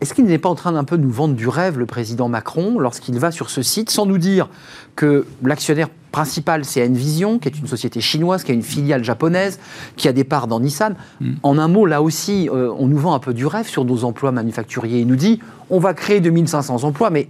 Est-ce qu'il n'est pas en train d'un peu nous vendre du rêve, le président Macron, lorsqu'il va sur ce site, sans nous dire que l'actionnaire principal, c'est Envision, qui est une société chinoise, qui a une filiale japonaise, qui a des parts dans Nissan. Hmm. En un mot, là aussi, euh, on nous vend un peu du rêve sur nos emplois manufacturiers. Il nous dit, on va créer 2500 emplois, mais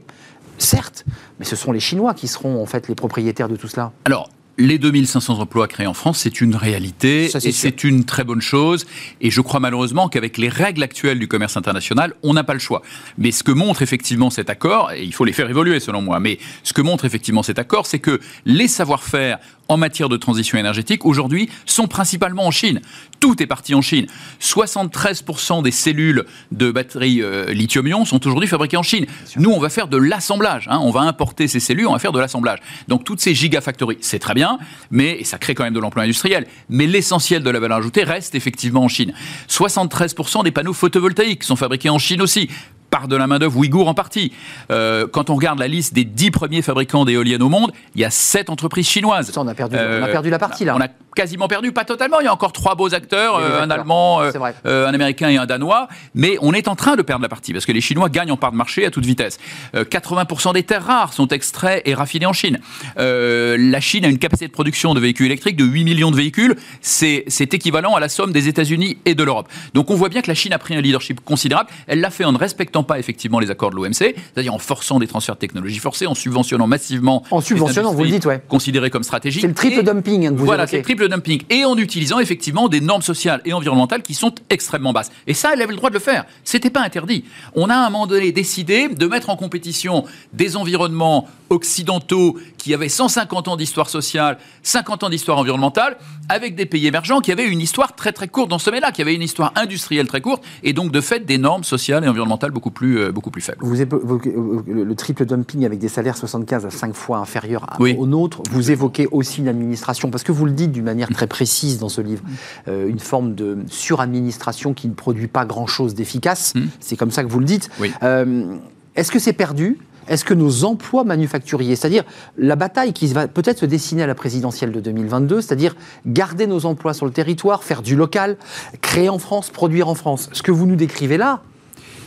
certes, mais ce sont les Chinois qui seront en fait les propriétaires de tout cela. Alors, les 2500 emplois créés en France, c'est une réalité et c'est une très bonne chose. Et je crois malheureusement qu'avec les règles actuelles du commerce international, on n'a pas le choix. Mais ce que montre effectivement cet accord, et il faut les faire évoluer selon moi, mais ce que montre effectivement cet accord, c'est que les savoir-faire en matière de transition énergétique, aujourd'hui, sont principalement en Chine. Tout est parti en Chine. 73% des cellules de batteries euh, lithium-ion sont aujourd'hui fabriquées en Chine. Nous, on va faire de l'assemblage. Hein. On va importer ces cellules, on va faire de l'assemblage. Donc, toutes ces gigafactories, c'est très bien, mais et ça crée quand même de l'emploi industriel. Mais l'essentiel de la valeur ajoutée reste effectivement en Chine. 73% des panneaux photovoltaïques sont fabriqués en Chine aussi par de la main-d'œuvre ouïghour en partie. Euh, quand on regarde la liste des dix premiers fabricants d'éoliennes au monde, il y a sept entreprises chinoises. Ça, on a perdu, on a euh, perdu la partie là. On a quasiment perdu, pas totalement. Il y a encore trois beaux acteurs, euh, un Allemand, un Américain et un Danois. Mais on est en train de perdre la partie parce que les Chinois gagnent en part de marché à toute vitesse. 80% des terres rares sont extraits et raffinés en Chine. la Chine a une capacité de production de véhicules électriques de 8 millions de véhicules. C'est équivalent à la somme des États-Unis et de l'Europe. Donc on voit bien que la Chine a pris un leadership considérable. Elle l'a fait en ne respectant pas effectivement les accords de l'OMC, c'est-à-dire en forçant des transferts de technologie forcés, en subventionnant massivement. En subventionnant, vous le dites, ouais. Considéré comme stratégique. C'est le triple dumping hein, que vous Voilà, c'est le triple dumping. Et en utilisant effectivement des normes sociales et environnementales qui sont extrêmement basses. Et ça, elle avait le droit de le faire. C'était pas interdit. On a à un moment donné décidé de mettre en compétition des environnements occidentaux qui avaient 150 ans d'histoire sociale, 50 ans d'histoire environnementale, avec des pays émergents qui avaient une histoire très très courte dans ce domaine-là, qui avaient une histoire industrielle très courte, et donc de fait des normes sociales et environnementales beaucoup plus, euh, beaucoup plus faibles. Vous évoquez le triple dumping avec des salaires 75 à 5 fois inférieurs aux nôtres. Vous évoquez aussi une administration, parce que vous le dites d'une manière très précise dans ce livre, euh, une forme de suradministration qui ne produit pas grand-chose d'efficace. Hmm. C'est comme ça que vous le dites. Euh, est-ce que c'est perdu? Est-ce que nos emplois manufacturiers, c'est-à-dire la bataille qui va peut-être se dessiner à la présidentielle de 2022, c'est-à-dire garder nos emplois sur le territoire, faire du local, créer en France, produire en France, ce que vous nous décrivez là,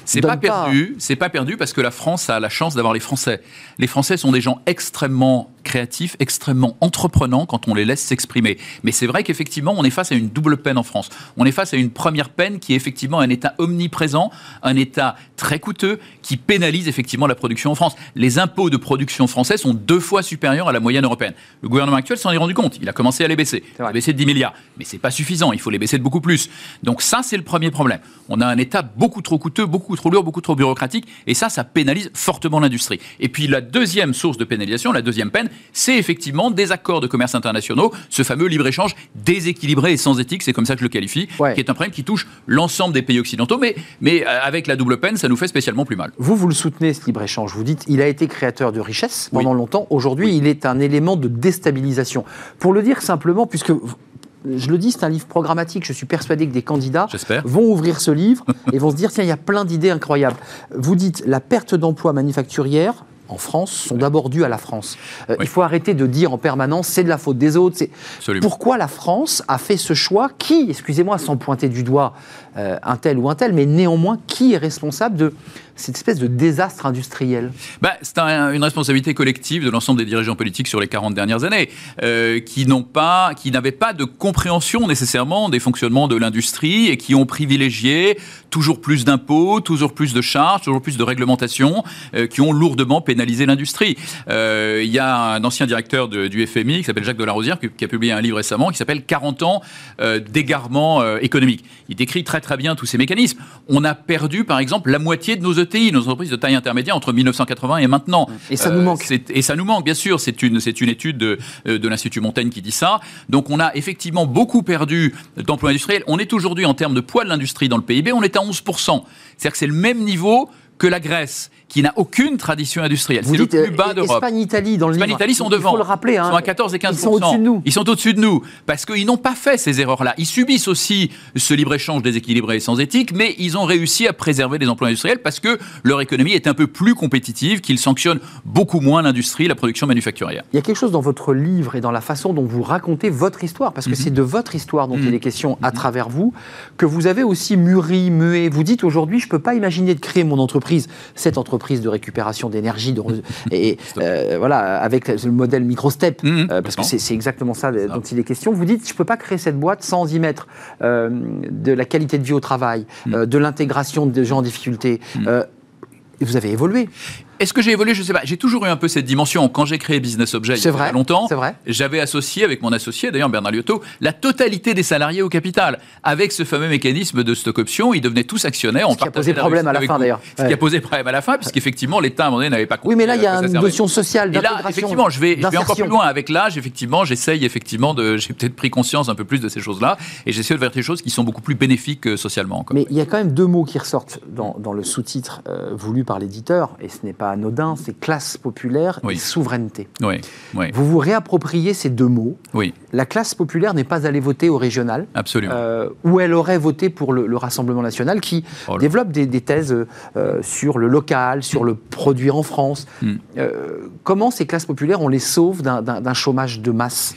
c'est pas perdu, c'est pas perdu parce que la France a la chance d'avoir les Français. Les Français sont des gens extrêmement créatifs, extrêmement entreprenants quand on les laisse s'exprimer. Mais c'est vrai qu'effectivement, on est face à une double peine en France. On est face à une première peine qui est effectivement un État omniprésent, un État très coûteux, qui pénalise effectivement la production en France. Les impôts de production français sont deux fois supérieurs à la moyenne européenne. Le gouvernement actuel s'en est rendu compte. Il a commencé à les baisser. Il a baissé de 10 milliards. Mais c'est pas suffisant. Il faut les baisser de beaucoup plus. Donc ça, c'est le premier problème. On a un État beaucoup trop coûteux, beaucoup trop lourd, beaucoup trop bureaucratique. Et ça, ça pénalise fortement l'industrie. Et puis la deuxième source de pénalisation, la deuxième peine, c'est effectivement des accords de commerce internationaux, ce fameux libre-échange déséquilibré et sans éthique, c'est comme ça que je le qualifie, qui est un problème qui touche l'ensemble des pays occidentaux, mais, mais euh, avec la double peine, ça nous fait spécialement plus mal. Vous, vous le soutenez, ce libre-échange. Vous dites, il a été créateur de richesse pendant longtemps. Aujourd'hui, il est un élément de déstabilisation. Pour le dire simplement, puisque je le dis, c'est un livre programmatique. Je suis persuadé que des candidats vont ouvrir ce livre [laughs] et vont se dire tiens, il y a plein d'idées incroyables. Vous dites la perte d'emploi manufacturière, en France sont d'abord dus à la France. Euh, il faut arrêter de dire en permanence c'est de la faute des autres. Pourquoi la France a fait ce choix Qui, excusez-moi, sans pointer du doigt euh, un tel ou un tel, mais néanmoins, qui est responsable de cette espèce de désastre industriel? Bah, C'est une responsabilité collective de l'ensemble des dirigeants politiques sur les 40 dernières années, euh, qui n'ont pas, qui n'avaient pas de compréhension nécessairement des fonctionnements de l'industrie et qui ont privilégié toujours plus d'impôts, toujours plus de charges, toujours plus de réglementations, euh, qui ont lourdement pénalisé l'industrie. Il y a un ancien directeur du FMI qui s'appelle Jacques Delarosière qui, qui, a publié un livre récemment qui s'appelle 40 ans d'égarement économique. Il décrit très très bien tous ces mécanismes. On a perdu, par exemple, la moitié de nos ETI nos entreprises de taille intermédiaire entre 1980 et maintenant. Et ça nous euh, manque. Et ça nous manque, bien sûr. C'est une, c'est une étude de, euh, de l'Institut Montaigne qui dit ça. Donc on a effectivement beaucoup perdu d'emplois industriels. On est aujourd'hui en termes de poids de l'industrie dans le PIB, on est à 11%. C'est-à-dire que c'est le même niveau que la Grèce qui n'a aucune tradition industrielle. C'est le plus bas euh, d'Europe. Espagne, Italie, dans le Espagne, Italie sont devant. Il faut le rappeler. Hein. Ils sont à 14 et 15 Ils sont au-dessus de nous. Ils sont au-dessus de nous parce qu'ils n'ont pas fait ces erreurs-là. Ils subissent aussi ce libre-échange déséquilibré et sans éthique, mais ils ont réussi à préserver les emplois industriels parce que leur économie est un peu plus compétitive, qu'ils sanctionnent beaucoup moins l'industrie, la production manufacturière. Il y a quelque chose dans votre livre et dans la façon dont vous racontez votre histoire, parce que mhm. c'est de votre histoire dont il mhm. est question à mhm. travers vous, que vous avez aussi mûri, mué. Vous dites aujourd'hui, je ne peux pas imaginer de créer mon entreprise, cette entreprise de récupération d'énergie, [laughs] et euh, voilà, avec le modèle micro-step, mmh, euh, parce que c'est exactement ça, dont il est question. Vous dites, je ne peux pas créer cette boîte sans y mettre euh, de la qualité de vie au travail, mmh. de l'intégration de gens en difficulté. Mmh. vous avez évolué. Est-ce que j'ai évolué? Je ne sais pas. J'ai toujours eu un peu cette dimension. Quand j'ai créé Business Object il y a longtemps, j'avais associé avec mon associé, d'ailleurs Bernard Liotto, la totalité des salariés au capital. Avec ce fameux mécanisme de stock option, ils devenaient tous actionnaires. Ce qui a posé problème à la fin d'ailleurs. Ce qui a posé problème à la fin, puisqu'effectivement l'État à un moment donné n'avait pas compris. Oui, mais là il y a une notion sociale. Et là, effectivement, je vais, je vais encore plus loin. Avec l'âge, effectivement, j'essaye effectivement de. J'ai peut-être pris conscience un peu plus de ces choses-là et j'essaie de faire des choses qui sont beaucoup plus bénéfiques euh, socialement. Mais il y a quand même deux mots qui ressortent dans, dans le sous-titre euh, voulu par l'éditeur, et ce n'est pas anodin, c'est classe populaire et souveraineté. Oui. Vous vous réappropriez ces deux mots. La classe populaire n'est pas allée voter au régional. Absolument. Euh, où elle aurait voté pour le, Rassemblement national qui oh développe des, thèses euh, sur le local, sur le produit en France. Hmm. Euh, comment ces classes populaires, on les sauve d'un chômage de masse?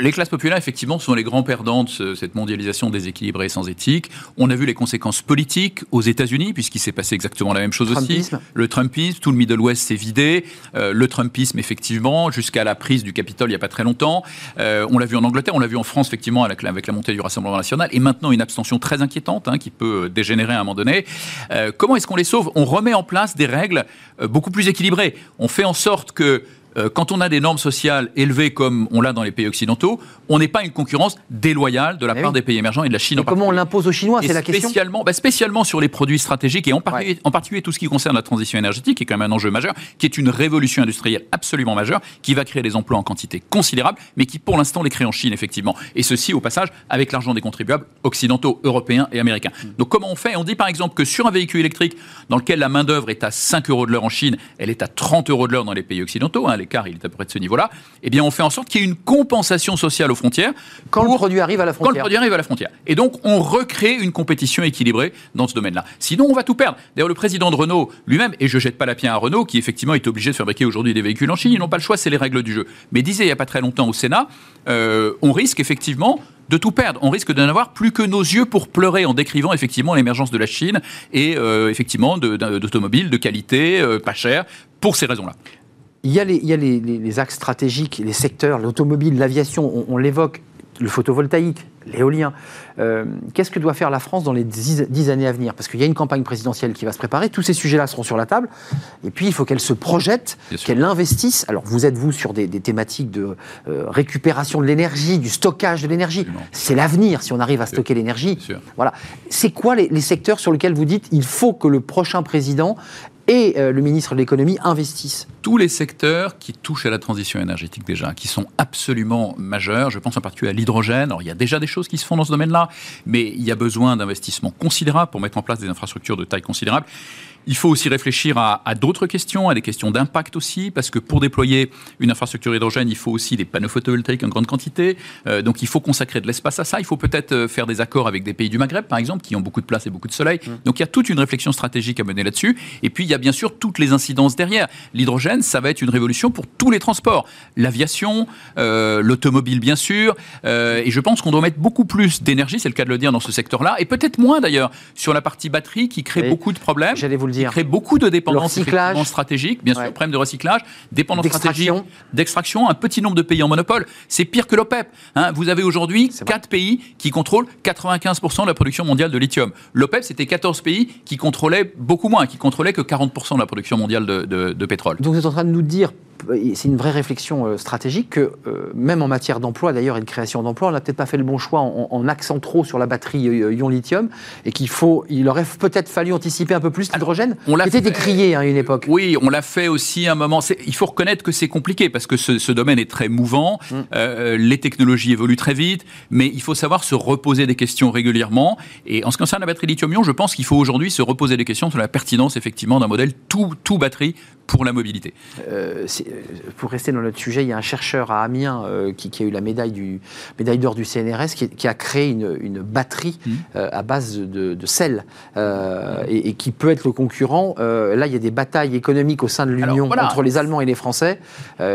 Les classes populaires, effectivement, sont les grands perdants de cette mondialisation déséquilibrée et sans éthique. On a vu les conséquences politiques aux États-Unis, puisqu'il s'est passé exactement la même chose aussi. Le Trumpisme, tout le Middle West s'est vidé. Euh, le Trumpisme, effectivement, jusqu'à la prise du Capitole il n'y a pas très longtemps. Euh, on l'a vu en Angleterre, on l'a vu en France, effectivement, avec la, montée du Rassemblement national. Et maintenant, une abstention très inquiétante hein, qui peut dégénérer à un moment donné. Euh, comment est-ce qu'on les sauve? On remet en place des règles beaucoup plus équilibrées. On fait en sorte que quand on a des normes sociales élevées comme on l'a dans les pays occidentaux, on n'est pas une concurrence déloyale de la part des pays émergents et de la Chine. Et comment on l'impose aux Chinois C'est la question. Spécialement, bah, spécialement sur les produits stratégiques et en, particulier tout ce qui concerne la transition énergétique, qui est quand même un enjeu majeur, qui est une révolution industrielle absolument majeure, qui va créer des emplois en quantité considérable, mais qui pour l'instant les crée en Chine effectivement. Et ceci au passage avec l'argent des contribuables occidentaux, européens et américains. Mm. Donc comment on fait? On dit par exemple que sur un véhicule électrique dans lequel la main d'œuvre est à 5 euros de l'heure en Chine, elle est à 30 euros de l'heure dans les pays occidentaux. Hein, l'écart il est à peu près de ce niveau-là, eh bien, on fait en sorte qu'il y ait une compensation sociale aux frontières. Quand le produit arrive à la frontière. Quand le produit arrive à la frontière. Et donc, on recrée une compétition équilibrée dans ce domaine-là. Sinon, on va tout perdre. D'ailleurs, le président de Renault lui-même, et je jette pas la pierre à Renault, qui effectivement est obligé de fabriquer aujourd'hui des véhicules en Chine, ils n'ont pas le choix, c'est les règles du jeu. Mais disait il n'y a pas très longtemps au Sénat, euh, on risque effectivement de tout perdre. On risque de n'avoir plus que nos yeux pour pleurer en décrivant effectivement l'émergence de la Chine et euh, effectivement d'automobiles de, qualité, euh, pas cher, pour ces raisons-là. Il y a les, axes stratégiques, les secteurs, l'automobile, l'aviation, on, l'évoque, le photovoltaïque, l'éolien. Euh, qu'est-ce que doit faire la France dans les dix, années à venir? Parce qu'il y a une campagne présidentielle qui va se préparer, tous ces sujets-là seront sur la table, et puis il faut qu'elle se projette, qu'elle investisse. Alors vous êtes, vous, sur des, thématiques de euh, récupération de l'énergie, du stockage de l'énergie. C'est l'avenir si on arrive à stocker l'énergie. Voilà. C'est quoi les, les secteurs sur lesquels vous dites il faut que le prochain président et euh, le ministre de l'économie investissent Tous les secteurs qui touchent à la transition énergétique déjà, qui sont absolument majeurs. Je pense en particulier à l'hydrogène. Alors il y a déjà des choses qui se font dans ce domaine-là, mais il y a besoin d'investissements considérables pour mettre en place des infrastructures de taille considérable. Il faut aussi réfléchir à, d'autres questions, à des questions d'impact aussi, parce que pour déployer une infrastructure hydrogène, il faut aussi des panneaux photovoltaïques en grande quantité. Euh, donc il faut consacrer de l'espace à ça. Il faut peut-être euh, faire des accords avec des pays du Maghreb, par exemple, qui ont beaucoup de place et beaucoup de soleil. Mmh. Donc il y a toute une réflexion stratégique à mener là-dessus. Et puis il y a bien sûr toutes les incidences derrière. L'hydrogène, ça va être une révolution pour tous les transports. L'aviation, euh, l'automobile, bien sûr. et je pense qu'on doit mettre beaucoup plus d'énergie, c'est le cas de le dire, dans ce secteur-là. Et peut-être moins d'ailleurs sur la partie batterie qui crée beaucoup de problèmes. J'allais vous le dire. beaucoup de dépendances stratégiques, bien sûr, problème de recyclage, dépendance stratégique, d'extraction, un petit nombre de pays en monopole. C'est pire que l'OPEP. Hein. Vous avez aujourd'hui 4 pays qui contrôlent 95% de la production mondiale de lithium. L'OPEP, c'était 14 pays qui contrôlaient beaucoup moins, qui contrôlaient que 40% de la production mondiale de, de pétrole. Donc vous êtes en train de nous dire c'est une vraie réflexion euh, stratégique que, euh, même en matière d'emploi d'ailleurs et de création d'emploi, on n'a peut-être pas fait le bon choix en, en, trop sur la batterie euh, ion lithium et qu'il faut, il aurait peut-être fallu anticiper un peu plus l'hydrogène. On l'a était décrié hein, à une époque. Oui, on l'a fait aussi à un moment. Il faut reconnaître que c'est compliqué parce que ce, domaine est très mouvant. Mm. Euh, les technologies évoluent très vite, mais il faut savoir se reposer des questions régulièrement. Et en ce qui concerne la batterie lithium-ion, je pense qu'il faut aujourd'hui se reposer des questions sur la pertinence effectivement d'un modèle tout, tout batterie pour la mobilité. Euh, pour rester dans notre sujet, il y a un chercheur à Amiens euh, qui, a eu la médaille d'or du CNRS qui, a créé une, batterie mmh. à base de, sel et, qui peut être le concurrent. là, il y a des batailles économiques au sein de l'Union entre les Allemands et les Français,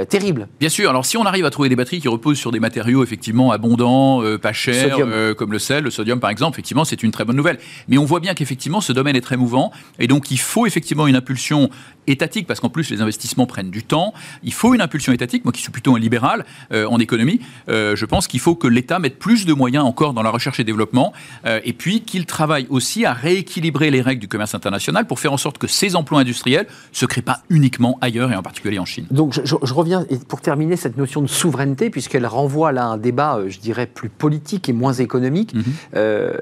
terribles. Bien sûr. Alors, si on arrive à trouver des batteries qui reposent sur des matériaux effectivement abondants, pas chers, comme le sel, le sodium par exemple, effectivement, c'est une très bonne nouvelle. Mais on voit bien qu'effectivement, ce domaine est très mouvant et donc il faut effectivement une impulsion étatique, parce qu'en plus les investissements prennent du temps. Il faut une impulsion étatique. Moi qui suis plutôt un libéral euh, en économie, euh, je pense qu'il faut que l'État mette plus de moyens encore dans la recherche et développement, euh, et puis qu'il travaille aussi à rééquilibrer les règles du commerce international pour faire en sorte que ces emplois industriels se créent pas uniquement ailleurs et en particulier en Chine. Donc je, reviens pour terminer cette notion de souveraineté, puisqu'elle renvoie là à un débat, je dirais, plus politique et moins économique. Mhm.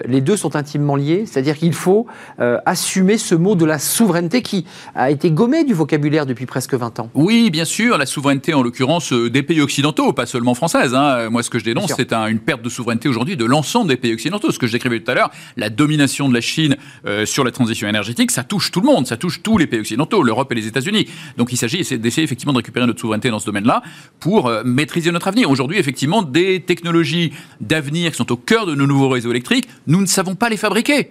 les deux sont intimement liés, c'est-à-dire qu'il faut assumer ce mot de la souveraineté qui a été gommé du vocabulaire depuis presque 20 ans. Oui, bien sûr, la souveraineté en l'occurrence euh, des pays occidentaux, pas seulement française. Hein. Moi, ce que je dénonce, c'est une perte de souveraineté aujourd'hui de l'ensemble des pays occidentaux. Ce que je décrivais tout à l'heure, la domination de la Chine euh, sur la transition énergétique, ça touche tout le monde, ça touche tous les pays occidentaux, l'Europe et les États-Unis. Donc il s'agit d'essayer effectivement de récupérer notre souveraineté dans ce domaine-là pour euh, maîtriser notre avenir. Aujourd'hui, effectivement, des technologies d'avenir qui sont au cœur de nos nouveaux réseaux électriques, nous ne savons pas les fabriquer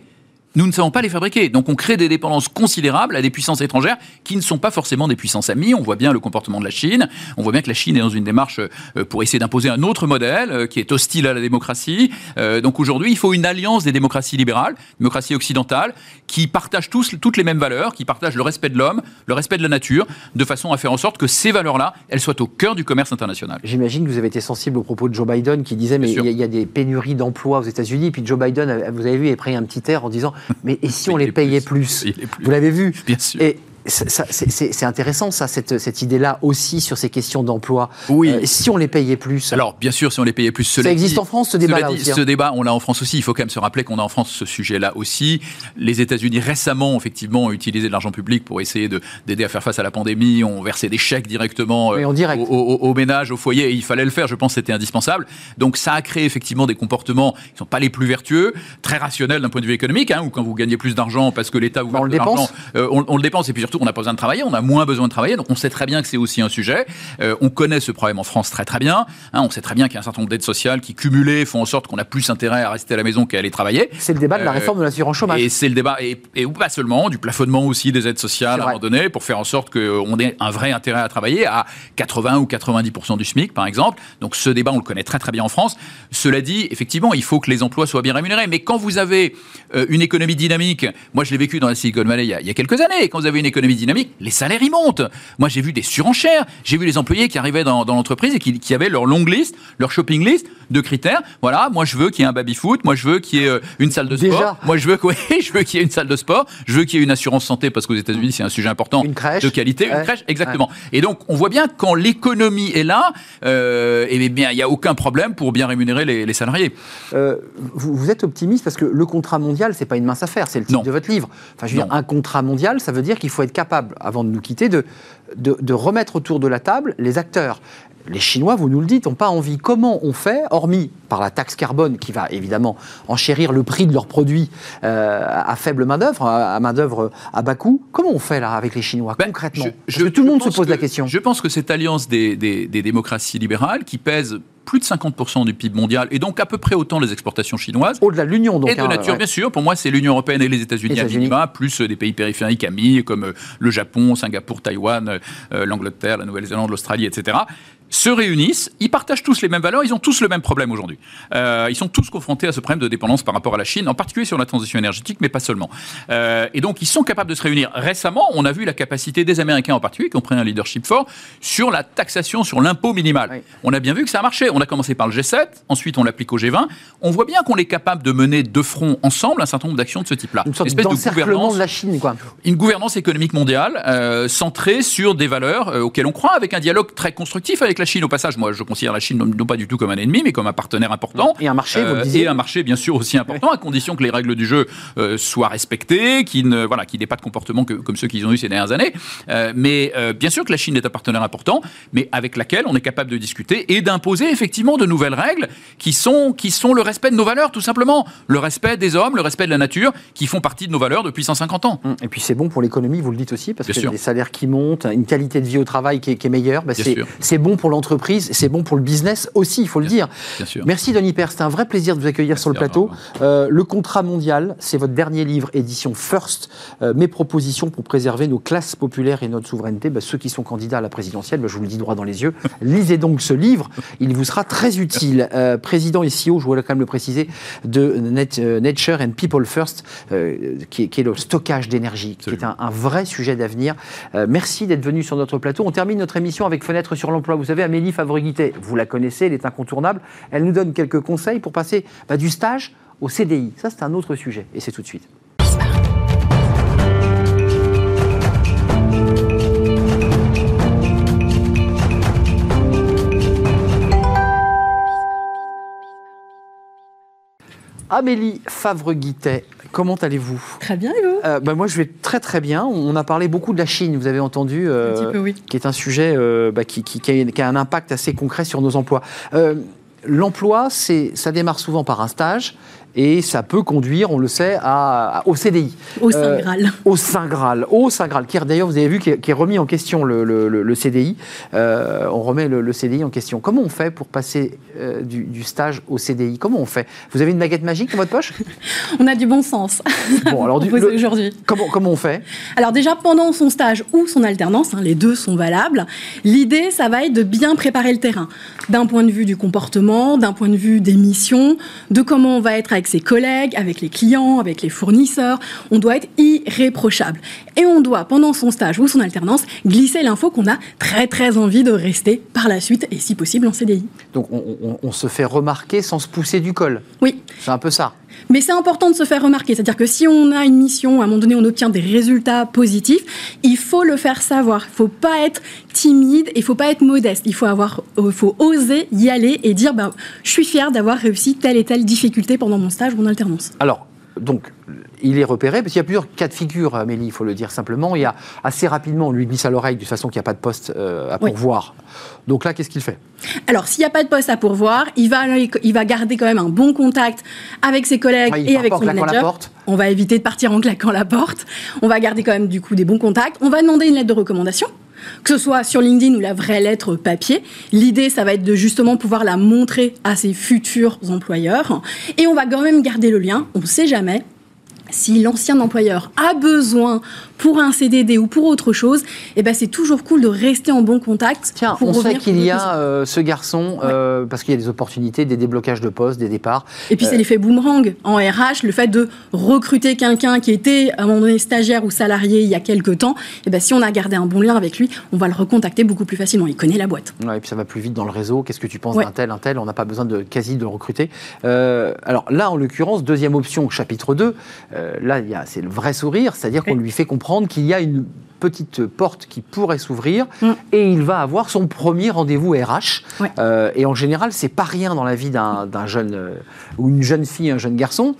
nous ne savons pas les fabriquer. Donc on crée des dépendances considérables à des puissances étrangères qui ne sont pas forcément des puissances amies. On voit bien le comportement de la Chine. On voit bien que la Chine est dans une démarche euh, pour essayer d'imposer un autre modèle euh, qui est hostile à la démocratie. Euh, donc aujourd'hui, il faut une alliance des démocraties libérales, démocraties occidentales, qui partagent tous toutes les mêmes valeurs, qui partagent le respect de l'homme, le respect de la nature, de façon à faire en sorte que ces valeurs-là, elles soient au cœur du commerce international. J'imagine que vous avez été sensible au propos de Joe Biden qui disait mais il y, a des pénuries d'emplois aux États-Unis. Puis Joe Biden, vous avez vu, a pris un petit air en disant mais et si on les payait plus, Vous l'avez vu? Bien sûr c'est intéressant, ça, cette, cette idée-là aussi sur ces questions d'emploi. Oui. Euh, si on les payait plus. Alors, bien sûr, si on les payait plus. Ça existe en France, ce débat-là aussi. Ce hein. débat, on l'a en France aussi. Il faut quand même se rappeler qu'on a en France ce sujet-là aussi. Les États-Unis, récemment, effectivement, ont utilisé de l'argent public pour essayer d'aider à faire face à la pandémie. ont versé des chèques directement euh, direct. aux, ménages, aux foyers. Et il fallait le faire. Je pense que c'était indispensable. Donc, ça a créé effectivement des comportements qui ne sont pas les plus vertueux, très rationnels d'un point de vue économique, hein, ou quand vous gagnez plus d'argent parce que l'État vous bah, on le dépense. Euh, on, on, le dépense. Et puis surtout, on n'a pas besoin de travailler on a moins besoin de travailler, donc on sait très bien que c'est aussi un sujet. Euh, on connaît ce problème en France très très bien. Hein. on sait très bien qu'il y a un certain nombre d'aides sociales qui cumulées font en sorte qu'on a plus intérêt à rester à la maison qu'à aller travailler. C'est le débat de la euh, réforme de l'assurance chômage. Et c'est le débat, et, et, pas seulement, du plafonnement aussi des aides sociales à un moment donné, pour faire en sorte qu'on ait un vrai intérêt à travailler à 80 ou 90% du SMIC, par exemple. Donc ce débat, on le connaît très très bien en France. Cela dit, effectivement, il faut que les emplois soient bien rémunérés. Mais quand vous avez euh, une économie dynamique, moi je l'ai vécu dans la Silicon Valley il y, a, il y a quelques années, quand vous avez une économie dynamique, les salaires y montent. Moi, j'ai vu des surenchères. J'ai vu les employés qui arrivaient dans, l'entreprise et qui, avaient leur longue liste, leur shopping list de critères. Voilà, moi, je veux qu'il y ait un baby-foot. Moi, je veux qu'il y ait euh, une salle de sport. Moi, je veux, [laughs] je veux qu'il y ait une salle de sport. Je veux qu'il y ait une assurance santé parce qu'aux États-Unis, c'est un sujet important. Une crèche. De qualité. Une crèche, exactement. Et donc, on voit bien quand l'économie est là, euh, eh bien, il n'y a aucun problème pour bien rémunérer les, salariés. Euh, vous, êtes optimiste parce que le contrat mondial, c'est pas une mince affaire. C'est le titre de votre livre. Enfin, je veux dire, un contrat mondial, ça veut dire qu'il faut être capable, avant de nous quitter, de remettre autour de la table les acteurs. Les Chinois, vous nous le dites, n'ont pas envie. Comment on fait, hormis par la taxe carbone qui va évidemment enchérir le prix de leurs produits euh, à faible main-d'œuvre, à main-d'œuvre à bas coût, comment on fait là avec les Chinois ben, concrètement je, Tout le monde se pose la question. Je pense que cette alliance des, des démocraties libérales qui pèse plus de 50% du PIB mondial et donc à peu près autant les exportations chinoises. Au-delà de l'Union, donc. Et de hein, nature, bien sûr. Pour moi, c'est l'Union européenne et les États-Unis à minima, plus euh, des pays périphériques amis comme euh, le Japon, Singapour, Taïwan, euh, l'Angleterre, la Nouvelle-Zélande, l'Australie, etc se réunissent, ils partagent tous les mêmes valeurs, ils ont tous le même problème aujourd'hui. Euh, ils sont tous confrontés à ce problème de dépendance par rapport à la Chine, en particulier sur la transition énergétique, mais pas seulement. Euh, et donc, ils sont capables de se réunir. Récemment, on a vu la capacité des Américains en particulier, qui ont pris un leadership fort, sur la taxation, sur l'impôt minimal. On a bien vu que ça a marché. On a commencé par le G7, ensuite on l'applique au G20. On voit bien qu'on est capable de mener de front ensemble un certain nombre d'actions de ce type-là. Une sorte espèce de gouvernance de la Chine, quoi. Une gouvernance économique mondiale euh, centrée sur des valeurs auxquelles on croit, avec un dialogue très constructif avec la Chine. Au passage, moi, je considère la Chine non, pas du tout comme un ennemi, mais comme un partenaire important. Et un marché, vous le Et un marché, bien sûr, aussi important, à condition que les règles du jeu soient respectées, qu'il ne, voilà, qu'il n'ait pas de comportement que, comme ceux qu'ils ont eu ces dernières années. mais bien sûr que la Chine est un partenaire important, mais avec laquelle on est capable de discuter et d'imposer effectivement de nouvelles règles qui sont, qui sont le respect de nos valeurs, tout simplement. Le respect des hommes, le respect de la nature, qui font partie de nos valeurs depuis 150 ans. Et puis c'est bon pour l'économie, vous le dites aussi, parce que des salaires qui montent, une qualité de vie au travail qui est, meilleure, bah, c'est bon pour l'entreprise, c'est bon pour le business aussi, il faut le dire. Merci Denis Père, c'était un vrai plaisir de vous accueillir sur le plateau. Euh, le contrat mondial, c'est votre dernier livre, édition First, euh, mes propositions pour préserver nos classes populaires et notre souveraineté. Bah, ceux qui sont candidats à la présidentielle, bah, je vous le dis droit dans les yeux, [laughs] lisez donc ce livre, il vous sera très utile. Euh, président et CEO, je voulais quand même le préciser, de Nature and People First, qui, est, le stockage d'énergie, qui est un, un vrai sujet d'avenir. merci d'être venu sur notre plateau. On termine notre émission avec Fenêtre sur l'emploi. Vous savez, Amélie Favoriguité, vous la connaissez, elle est incontournable. Elle nous donne quelques conseils pour passer bah, du stage au CDI. Ça, c'est un autre sujet. Et c'est tout de suite. Amélie Favre-Guittet, comment allez-vous? Très bien, et vous? Euh, bah, Moi, je vais très très bien. On a parlé beaucoup de la Chine, vous avez entendu, euh, un petit peu, oui. qui est un sujet euh, bah, qui, a, un impact assez concret sur nos emplois. L'emploi, ça démarre souvent par un stage et ça peut conduire, on le sait, à, au CDI. Au Saint euh, Graal. au Saint Graal. Au Saint Graal, qui d'ailleurs, vous avez vu, qui est, remis en question le, CDI. Euh, on remet le, CDI en question. Comment on fait pour passer euh, du, stage au CDI Comment on fait? Vous avez une baguette magique dans votre poche? [laughs] On a du bon sens. Bon, alors [laughs] aujourd'hui. Comment, comment on fait? Alors déjà, pendant son stage ou son alternance, hein, les deux sont valables, l'idée, ça va être de bien préparer le terrain. D'un point de vue du comportement, d'un point de vue des missions, de comment on va être avec avec ses collègues, avec les clients, avec les fournisseurs. On doit être irréprochable. Et on doit, pendant son stage ou son alternance, glisser l'info qu'on a très très envie de rester par la suite et si possible en CDI. Donc on, se fait remarquer sans se pousser du col. Oui. C'est un peu ça. Mais c'est important de se faire remarquer. C'est-à-dire que si on a une mission, à un moment donné, on obtient des résultats positifs, il faut le faire savoir. Il ne faut pas être timide il ne faut pas être modeste. Il faut, avoir, euh, faut oser y aller et dire ben, Je suis fier d'avoir réussi telle et telle difficulté pendant mon stage ou mon alternance. Alors, donc, il est repéré, parce qu'il y a plusieurs cas de figure, Amélie, il faut le dire simplement. Il y a assez rapidement, on lui glisse à l'oreille de façon qu'il n'y a pas de poste euh, à pourvoir. Donc là, qu'est-ce qu'il fait? Alors, s'il n'y a pas de poste à pourvoir, il va, il va garder quand même un bon contact avec ses collègues et avec son manager. On va éviter de partir en claquant la porte. On va garder quand même du coup des bons contacts. On va demander une lettre de recommandation que ce soit sur LinkedIn ou la vraie lettre papier. L'idée, ça va être de justement pouvoir la montrer à ses futurs employeurs. Et on va quand même garder le lien, on ne sait jamais si l'ancien employeur a besoin pour un CDD ou pour autre chose, eh ben c'est toujours cool de rester en bon contact. Tiens, on sait qu'il y a euh, ce garçon, euh, parce qu'il y a des opportunités, des déblocages de postes, des départs. Et puis c'est euh, l'effet boomerang en RH, le fait de recruter quelqu'un qui était à un moment donné stagiaire ou salarié il y a quelques temps, eh ben si on a gardé un bon lien avec lui, on va le recontacter beaucoup plus facilement. Il connaît la boîte. Ouais, et puis ça va plus vite dans le réseau. Qu'est-ce que tu penses d'un tel, un tel? On n'a pas besoin de quasi de le recruter. alors là, en l'occurrence, deuxième option, chapitre 2, là, c'est le vrai sourire, c'est-à-dire qu'on lui fait comprendre qu'il y a une petite porte qui pourrait s'ouvrir mm. et il va avoir son premier rendez-vous RH. Euh, et en général, c'est pas rien dans la vie d'un jeune euh, ou une jeune fille, un jeune garçon.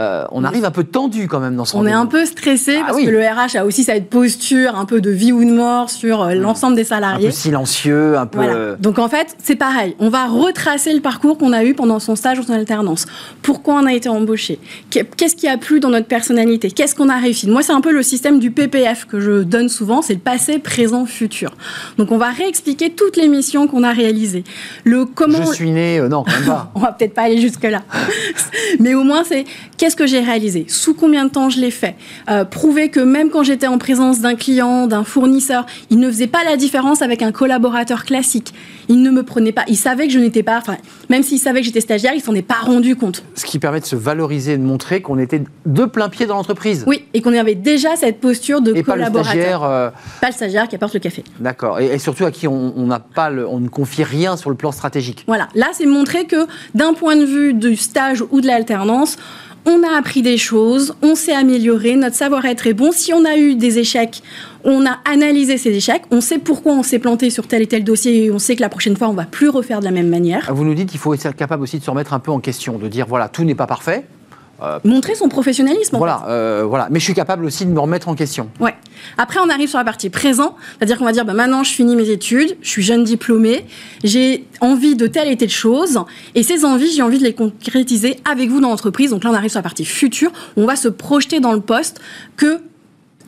Euh, on arrive un peu tendu quand même dans ce On est un peu stressé ah parce que le RH a aussi cette posture un peu de vie ou de mort sur euh, hmm. l'ensemble des salariés. Un peu silencieux, un peu. Euh, Donc en fait, c'est pareil. On va retracer le parcours qu'on a eu pendant son stage ou son alternance. Pourquoi on a été embauché? Qu'est-ce qui a plu dans notre personnalité? Qu'est-ce qu'on a réussi? Moi, c'est un peu le système du PPF que je donne souvent. C'est le passé, présent, futur. Donc on va réexpliquer toutes les missions qu'on a réalisées. Le comment. Je suis né. non, quand même pas. [laughs] on va peut-être pas aller jusque là. [laughs] Mais au moins, c'est Qu'est-ce que j'ai réalisé Sous combien de temps je l'ai fait euh, Prouver que même quand j'étais en présence d'un client, d'un fournisseur, il ne faisait pas la différence avec un collaborateur classique. Il ne me prenait pas. Il savait que je n'étais pas. Enfin, même s'il savait que j'étais stagiaire, il s'en est pas rendu compte. Ce qui permet de se valoriser et de montrer qu'on était de plein pied dans l'entreprise. Oui, et qu'on avait déjà cette posture de collaborateur. Pas le stagiaire. Euh, pas le stagiaire qui apporte le café. D'accord. Et, surtout à qui on pas, on ne confie rien sur le plan stratégique. Voilà. Là, c'est montrer que d'un point de vue du stage ou de l'alternance, on a appris des choses, on s'est amélioré, notre savoir-être est bon. Si on a eu des échecs, On a analysé ces échecs, on sait pourquoi on s'est planté sur tel et tel dossier et on sait que la prochaine fois, on va plus refaire de la même manière. Vous nous dites qu'il faut être capable aussi de se remettre un peu en question, de dire voilà, tout n'est pas parfait, euh, Montrer son professionnalisme. Voilà, euh, voilà. Mais je suis capable aussi de me remettre en question. Ouais. Après, on arrive sur la partie présent, c'est-à-dire qu'on va dire, bah, maintenant, je finis mes études, je suis jeune diplômé, j'ai envie de telle et telle chose, et ces envies, j'ai envie de les concrétiser avec vous dans l'entreprise. Donc là, on arrive sur la partie future, on va se projeter dans le poste que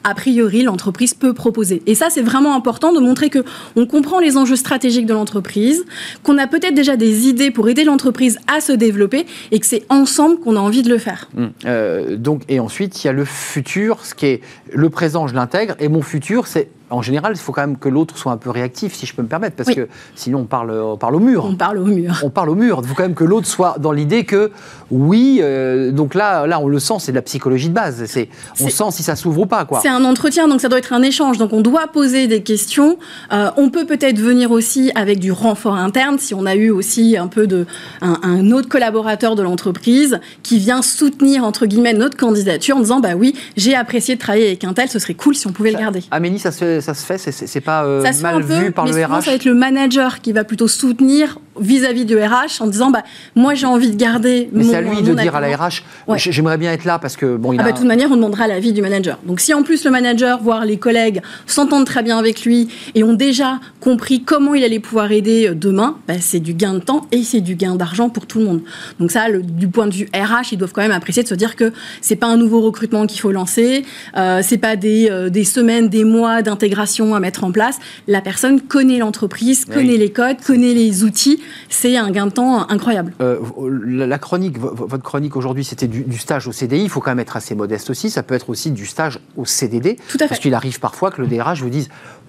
a priori l'entreprise peut proposer. Et ça, c'est vraiment important de montrer que on comprend les enjeux stratégiques de l'entreprise, qu'on a peut-être déjà des idées pour aider l'entreprise à se développer et que c'est ensemble qu'on a envie de le faire. Mmh. Euh, donc, et ensuite, il y a le futur, ce qui est le présent, je l'intègre, et mon futur, c'est en général, il faut quand même que l'autre soit un peu réactif, si je peux me permettre, parce que sinon on parle, on parle au mur. On parle au mur. On parle au mur. Il faut quand même que l'autre soit dans l'idée que oui, euh, donc là, là on le sent, c'est de la psychologie de base. C'est, on sent si ça s'ouvre ou pas. Quoi. C'est un entretien, donc ça doit être un échange. Donc on doit poser des questions. Euh, on peut peut-être venir aussi avec du renfort interne, si on a eu aussi un peu de un, autre collaborateur de l'entreprise qui vient soutenir entre guillemets notre candidature en disant bah oui, j'ai apprécié de travailler avec un tel, ce serait cool si on pouvait le garder. Amélie, ça se ça se fait C'est pas euh, mal vu par le RH Ça va être le manager qui va plutôt soutenir vis-à-vis du RH en disant bah, Moi, j'ai envie de garder. Mais c'est à lui de dire à la RH J'aimerais bien être là parce que. Bon, il ah bah, De toute manière, on demandera l'avis du manager. Donc, si en plus le manager, voire les collègues, s'entendent très bien avec lui et ont déjà compris comment il allait pouvoir aider euh, demain, bah, c'est du gain de temps et c'est du gain d'argent pour tout le monde. Donc, ça, du point de vue RH, ils doivent quand même apprécier de se dire que c'est pas un nouveau recrutement qu'il faut lancer, euh, c'est pas des, euh, des semaines, des mois d'intégration à mettre en place. La personne connaît l'entreprise, connaît les codes, connaît les outils c'est un gain de temps incroyable. Euh, la, chronique, votre chronique aujourd'hui, c'était du, stage au CDI. Il faut quand même être assez modeste aussi. Ça peut être aussi du stage au CDD. Tout à fait. Parce qu'il arrive parfois que le DRH vous dise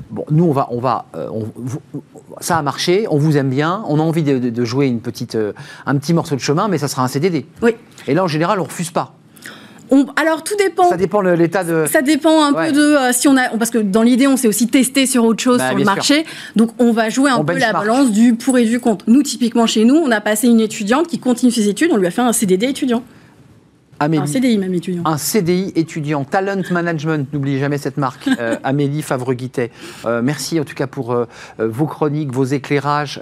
bon, nous on va, on va, euh, ça a marché, on vous aime bien, on a envie de, jouer une petite, euh, un petit morceau de chemin, mais ça sera un CDD. Oui. Et là, en général, on refuse pas alors tout dépend. Ça dépend de l'état de. Ça dépend un peu de euh, si on a parce que dans l'idée on s'est aussi testé sur autre chose bah, sur le marché, donc on va jouer un peu la balance du pour et du contre. Nous typiquement chez nous, on a passé une étudiante qui continue ses études, on lui a fait un CDD étudiant un CDI même étudiant. Un CDI étudiant. Talent Management, n'oubliez jamais cette marque. [laughs] Euh, Amélie Favre-Guittet. Euh, merci en tout cas pour euh, vos chroniques, vos éclairages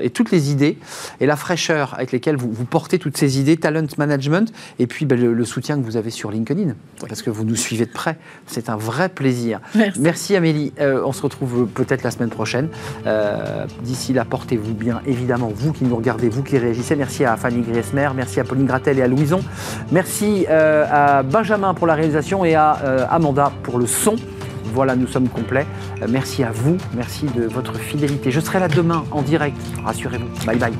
et toutes les idées et la fraîcheur avec lesquelles vous, vous portez toutes ces idées. Talent Management et puis ben, le, soutien que vous avez sur LinkedIn parce que vous nous suivez de près. C'est un vrai plaisir. Merci, merci Amélie. on se retrouve peut-être la semaine prochaine. D'ici là, portez-vous bien, évidemment, vous qui nous regardez, vous qui réagissez. Merci à Fanny Griesmer, merci à Pauline Gratel et à Louison. Merci Merci euh, à Benjamin pour la réalisation et à euh, Amanda pour le son. Voilà, nous sommes complets. Euh, merci à vous, merci de votre fidélité. Je serai là demain en direct, rassurez-vous. Bye bye.